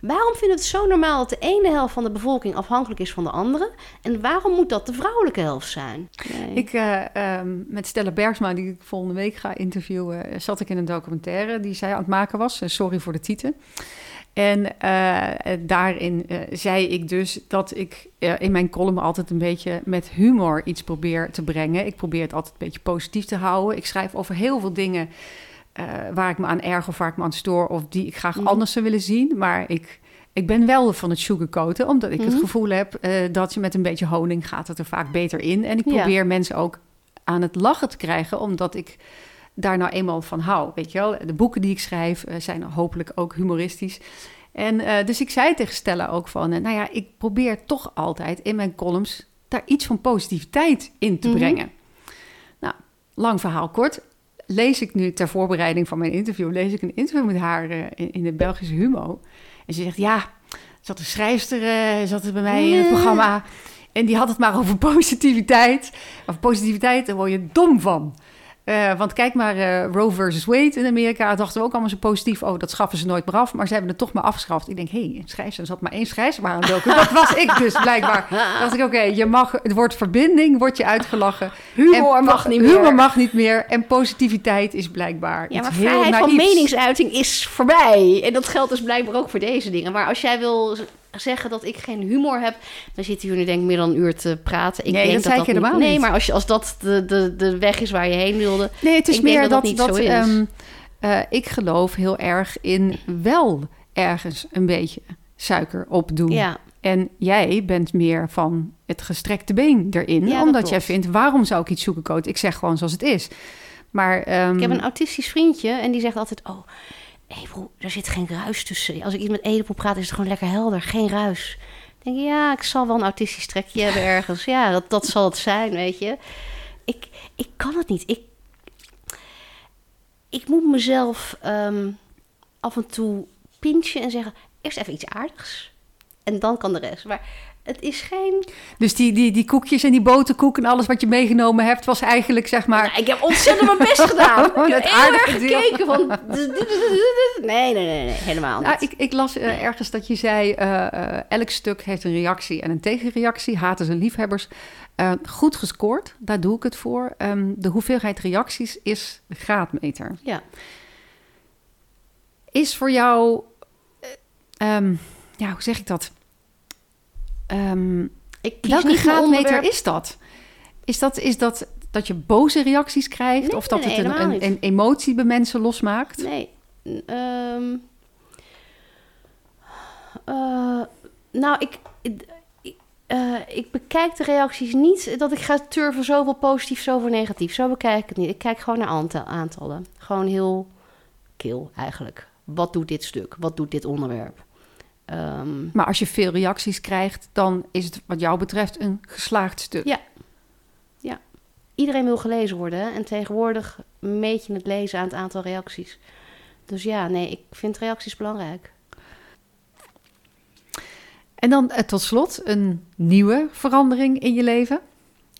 Waarom vinden we het zo normaal dat de ene helft van de bevolking afhankelijk is van de andere? En waarom moet dat de vrouwelijke helft zijn? Nee. Ik, eh, ehm, met Stella Bergsma, die ik volgende week ga interviewen, eh, zat ik in een documentaire die zij aan het maken was. Eh, sorry voor de titel. En eh, daarin eh, zei ik dus dat ik in mijn column altijd een beetje met humor iets probeer te brengen. Ik probeer het altijd een beetje positief te houden. Ik schrijf over heel veel dingen waar ik me aan erg of waar ik me aan stoor of die ik graag Mhm. anders zou willen zien. Maar ik, ik ben wel van het sugarcoaten, omdat ik het Mhm. gevoel heb eh, dat je met een beetje honing gaat het er vaak beter in. En ik Ja. probeer mensen ook aan het lachen te krijgen, omdat ik daar nou eenmaal van hou. Weet je wel, de boeken die ik schrijf eh, zijn hopelijk ook humoristisch. En eh, dus ik zei tegen Stella ook van, eh, nou ja, ik probeer toch altijd in mijn columns daar iets van positiviteit in te Mhm. brengen. Nou, lang verhaal kort. Lees ik nu ter voorbereiding van mijn interview, lees ik een interview met haar eh, in, in de Belgische Humo. En ze zegt, ja, zat een schrijfster, eh, zat er bij mij in het programma. En die had het maar over positiviteit. Over positiviteit, daar word je dom van. Eh, want kijk maar, uh, Roe versus Wade in Amerika dachten we ook allemaal zo positief. Oh, dat schaffen ze nooit meer af. Maar ze hebben het toch maar afgeschaft. Ik denk, hé, hey, schrijf er zat maar één doken. Dat was ik dus blijkbaar. dacht ik, oké, je mag, het woord verbinding wordt je uitgelachen. Humor en, mag niet meer. Humor mag niet meer. En positiviteit is blijkbaar Ja, maar vrijheid van meningsuiting is voorbij. En dat geldt dus blijkbaar ook voor deze dingen. Maar als jij wil zeggen dat ik geen humor heb, dan zitten jullie denk ik meer dan een uur te praten. Ik nee, denk dat, dat, dat helemaal niet. Nee, maar als, je, als dat de, de, de weg is waar je heen wilde. Nee, het is ik meer dat, dat, niet zo is. um, uh, ik geloof heel erg in wel ergens een beetje suiker op doen. Ja. En jij bent meer van het gestrekte been erin, Ja, omdat jij vindt, waarom zou ik iets zoeken, coach? Ik zeg gewoon zoals het is. Maar ehm, Ik heb een autistisch vriendje en die zegt altijd: Oh, Ebro, er zit geen ruis tussen. Als ik iets met Edel praat, is het gewoon lekker helder, geen ruis. Ik denk, ja, ik zal wel een autistisch trekje hebben ergens. Ja, dat, dat zal het zijn, weet je. Ik, ik kan het niet. Ik, ik moet mezelf ehm, af en toe pinchen en zeggen: eerst even iets aardigs. En dan kan de rest. Maar het is geen. Dus die, die, die koekjes en die boterkoek en alles wat je meegenomen hebt, was eigenlijk zeg maar. Ja, ik heb ontzettend mijn best gedaan. Ik Oh, heb erg aardige deel. gekeken van... Nee, nee, nee, nee helemaal niet. Nou, ik, ik las eh, ergens dat je zei: eh, eh, elk stuk heeft een reactie en een tegenreactie. Haters en liefhebbers. Goed gescoord, daar doe ik het voor. Ehm, de hoeveelheid reacties is de graadmeter. Ja. Is voor jou, eh, ehm, ja, hoe zeg ik dat? Ik kies welke graadmeter onderwerp. is dat? Is dat, is dat dat je boze reacties krijgt? Nee, of dat nee, het een, een, emotie bij mensen losmaakt? Nee. Ehm, eh, nou, ik, ik, eh, ik bekijk de reacties niet dat ik ga turven zoveel positief, zoveel negatief. Zo bekijk ik het niet. Ik kijk gewoon naar aantal, aantallen. Gewoon heel kil eigenlijk. Wat doet dit stuk? Wat doet dit onderwerp? Ehm, Maar als je veel reacties krijgt, dan is het wat jou betreft een geslaagd stuk. Ja. iedereen wil gelezen worden. En tegenwoordig meet je het lezen aan het aantal reacties. Dus ja, nee, ik vind reacties belangrijk. En dan eh, tot slot een nieuwe verandering in je leven.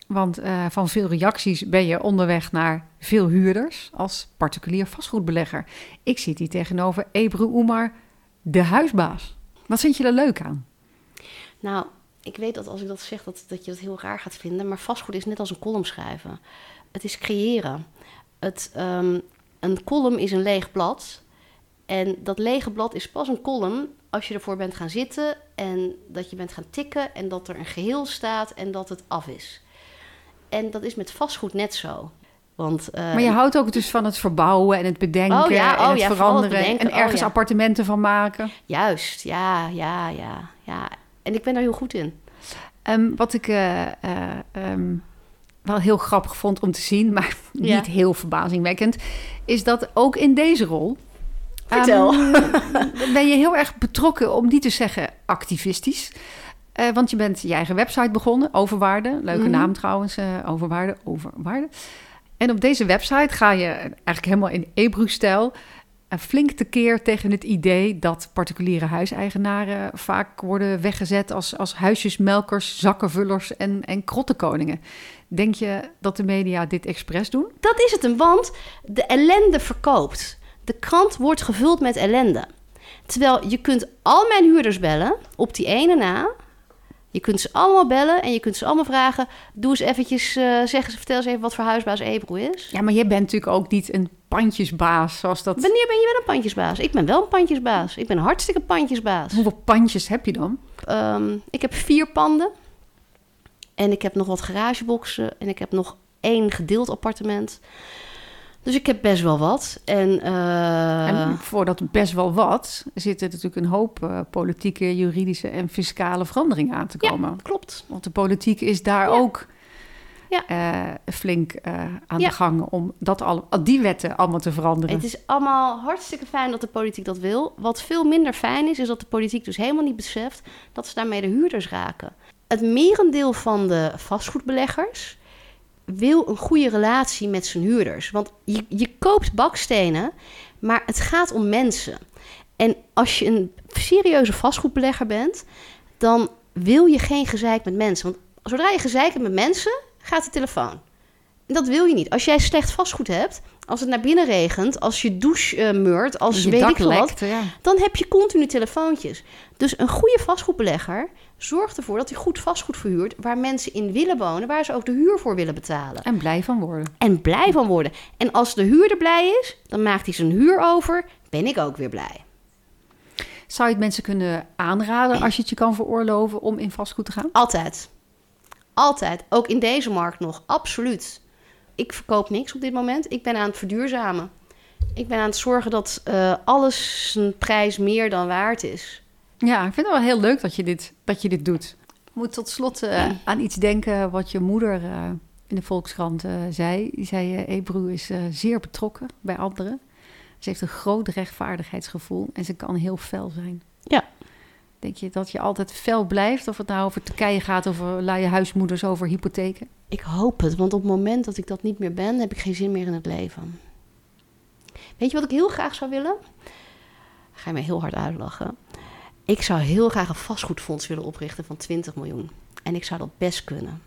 Want eh, van veel reacties ben je onderweg naar veel huurders als particulier vastgoedbelegger. Ik zit hier tegenover Ebru Oemar, de huisbaas. Wat vind je er leuk aan? Nou, ik weet dat als ik dat zeg, dat, dat je dat heel raar gaat vinden. Maar vastgoed is net als een column schrijven. Het is creëren. Het, ehm, een column is een leeg blad. En dat lege blad is pas een column als je ervoor bent gaan zitten en dat je bent gaan tikken en dat er een geheel staat en dat het af is. En dat is met vastgoed net zo. Want, eh, Maar je houdt ook dus van het verbouwen en het bedenken Oh ja, en oh het ja, vooral het veranderen en ergens Oh ja. appartementen van maken. Juist, ja, ja, ja, ja. En ik ben daar heel goed in. Ehm, wat ik eh, eh, ehm, wel heel grappig vond om te zien, maar niet heel verbazingwekkend, is dat ook in deze rol. Vertel. ehm, ben je heel erg betrokken, om niet te zeggen activistisch. Want je bent je eigen website begonnen, Overwaarde. Leuke Mhm. naam trouwens, Overwaarde, Overwaarde. En op deze website ga je eigenlijk helemaal in Ebru-stijl flink tekeer tegen het idee dat particuliere huiseigenaren vaak worden weggezet als, als huisjesmelkers, zakkenvullers en, en krottenkoningen. Denk je dat de media dit expres doen? Dat is het hem, want de ellende verkoopt. De krant wordt gevuld met ellende. Terwijl je kunt al mijn huurders bellen, op die ene na. Je kunt ze allemaal bellen en je kunt ze allemaal vragen... doe eens eventjes, eh, zeg eens, vertel eens even wat voor huisbaas Ebro is. Ja, maar je bent natuurlijk ook niet een pandjesbaas zoals dat... Wanneer ben je wel een pandjesbaas? Ik ben wel een pandjesbaas. Ik ben een hartstikke pandjesbaas. Hoeveel pandjes heb je dan? Ehm, ik heb vier panden. En ik heb nog wat garageboxen. En ik heb nog één gedeeld appartement. Dus ik heb best wel wat. En, eh, En voor dat best wel wat zitten natuurlijk een hoop eh, politieke, juridische en fiscale veranderingen aan te Ja. komen. klopt. Want de politiek is daar Ja. ook Ja. eh, flink eh, aan Ja. de gang om dat al, die wetten allemaal te veranderen. Het is allemaal hartstikke fijn dat de politiek dat wil. Wat veel minder fijn is, is dat de politiek dus helemaal niet beseft dat ze daarmee de huurders raken. Het merendeel van de vastgoedbeleggers wil een goede relatie met zijn huurders. Want je, je koopt bakstenen, maar het gaat om mensen. En als je een serieuze vastgoedbelegger bent, dan wil je geen gezeik met mensen. Want zodra je gezeik hebt met mensen, gaat de telefoon. Dat wil je niet. Als jij slecht vastgoed hebt, als het naar binnen regent, als je douche uh, meurt, als Je weet ik wat, lekt, ja. dan heb je continu telefoontjes. Dus een goede vastgoedbelegger zorgt ervoor dat hij goed vastgoed verhuurt waar mensen in willen wonen, waar ze ook de huur voor willen betalen. En blij van worden. En blij van worden. En als de huurder blij is, dan maakt hij zijn huur over, ben ik ook weer blij. Zou je het mensen kunnen aanraden als je het je kan veroorloven om in vastgoed te gaan? Altijd. Altijd. Ook in deze markt nog. Absoluut. Ik verkoop niks op dit moment. Ik ben aan het verduurzamen. Ik ben aan het zorgen dat eh, alles zijn prijs meer dan waard is. Ja, ik vind het wel heel leuk dat je dit, dat je dit doet. Ik moet tot slot eh, aan iets denken wat je moeder eh, in de Volkskrant zei. Die zei, Ebru is zeer betrokken bij anderen. Ze heeft een groot rechtvaardigheidsgevoel en ze kan heel fel zijn. Ja. Denk je dat je altijd fel blijft? Of het nou over Turkije gaat, over luie huismoeders, over hypotheken? Ik hoop het, want op het moment dat ik dat niet meer ben, heb ik geen zin meer in het leven. Weet je wat ik heel graag zou willen? Ga je mij heel hard uitlachen. Ik zou heel graag een vastgoedfonds willen oprichten van 20 miljoen. En ik zou dat best kunnen.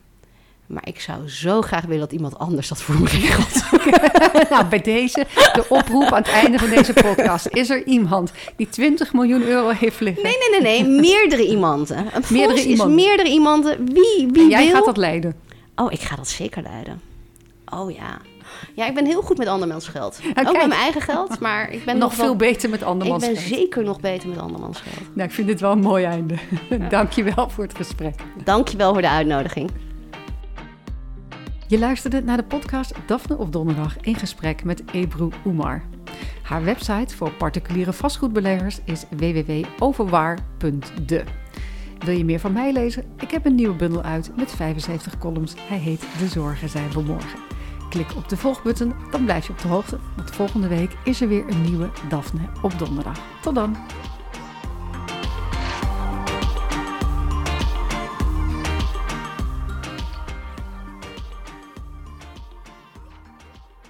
Maar ik zou zo graag willen dat iemand anders dat voor me regelt. nou, bij deze, de oproep aan het einde van deze podcast. Is er iemand die 20 miljoen euro heeft liggen? Nee, nee, nee, nee. Meerdere iemanden. Een Meerdere is iemanden. meerdere iemanden. Wie, wie En jij wil... gaat dat leiden. Oh, ik ga dat zeker leiden. Oh ja. Ja, ik ben heel goed met andermans geld. Ook met mijn eigen geld, maar ik ben nog nog wel- veel beter met Ik andermans ben geld. zeker nog beter met andermans geld. Nou, ik vind dit wel een mooi einde. Dank je wel voor het gesprek. Dankjewel voor de uitnodiging. Je luisterde naar de podcast Daphne op Donderdag in gesprek met Ebru Oemar. Haar website voor particuliere vastgoedbeleggers is www.overwaar.de. Wil je meer van mij lezen? Ik heb een nieuwe bundel uit met 75 columns. Hij heet De Zorgen zijn voor morgen. Klik op de volgbutton, dan blijf je op de hoogte. Want volgende week is er weer een nieuwe Daphne op Donderdag. Tot dan!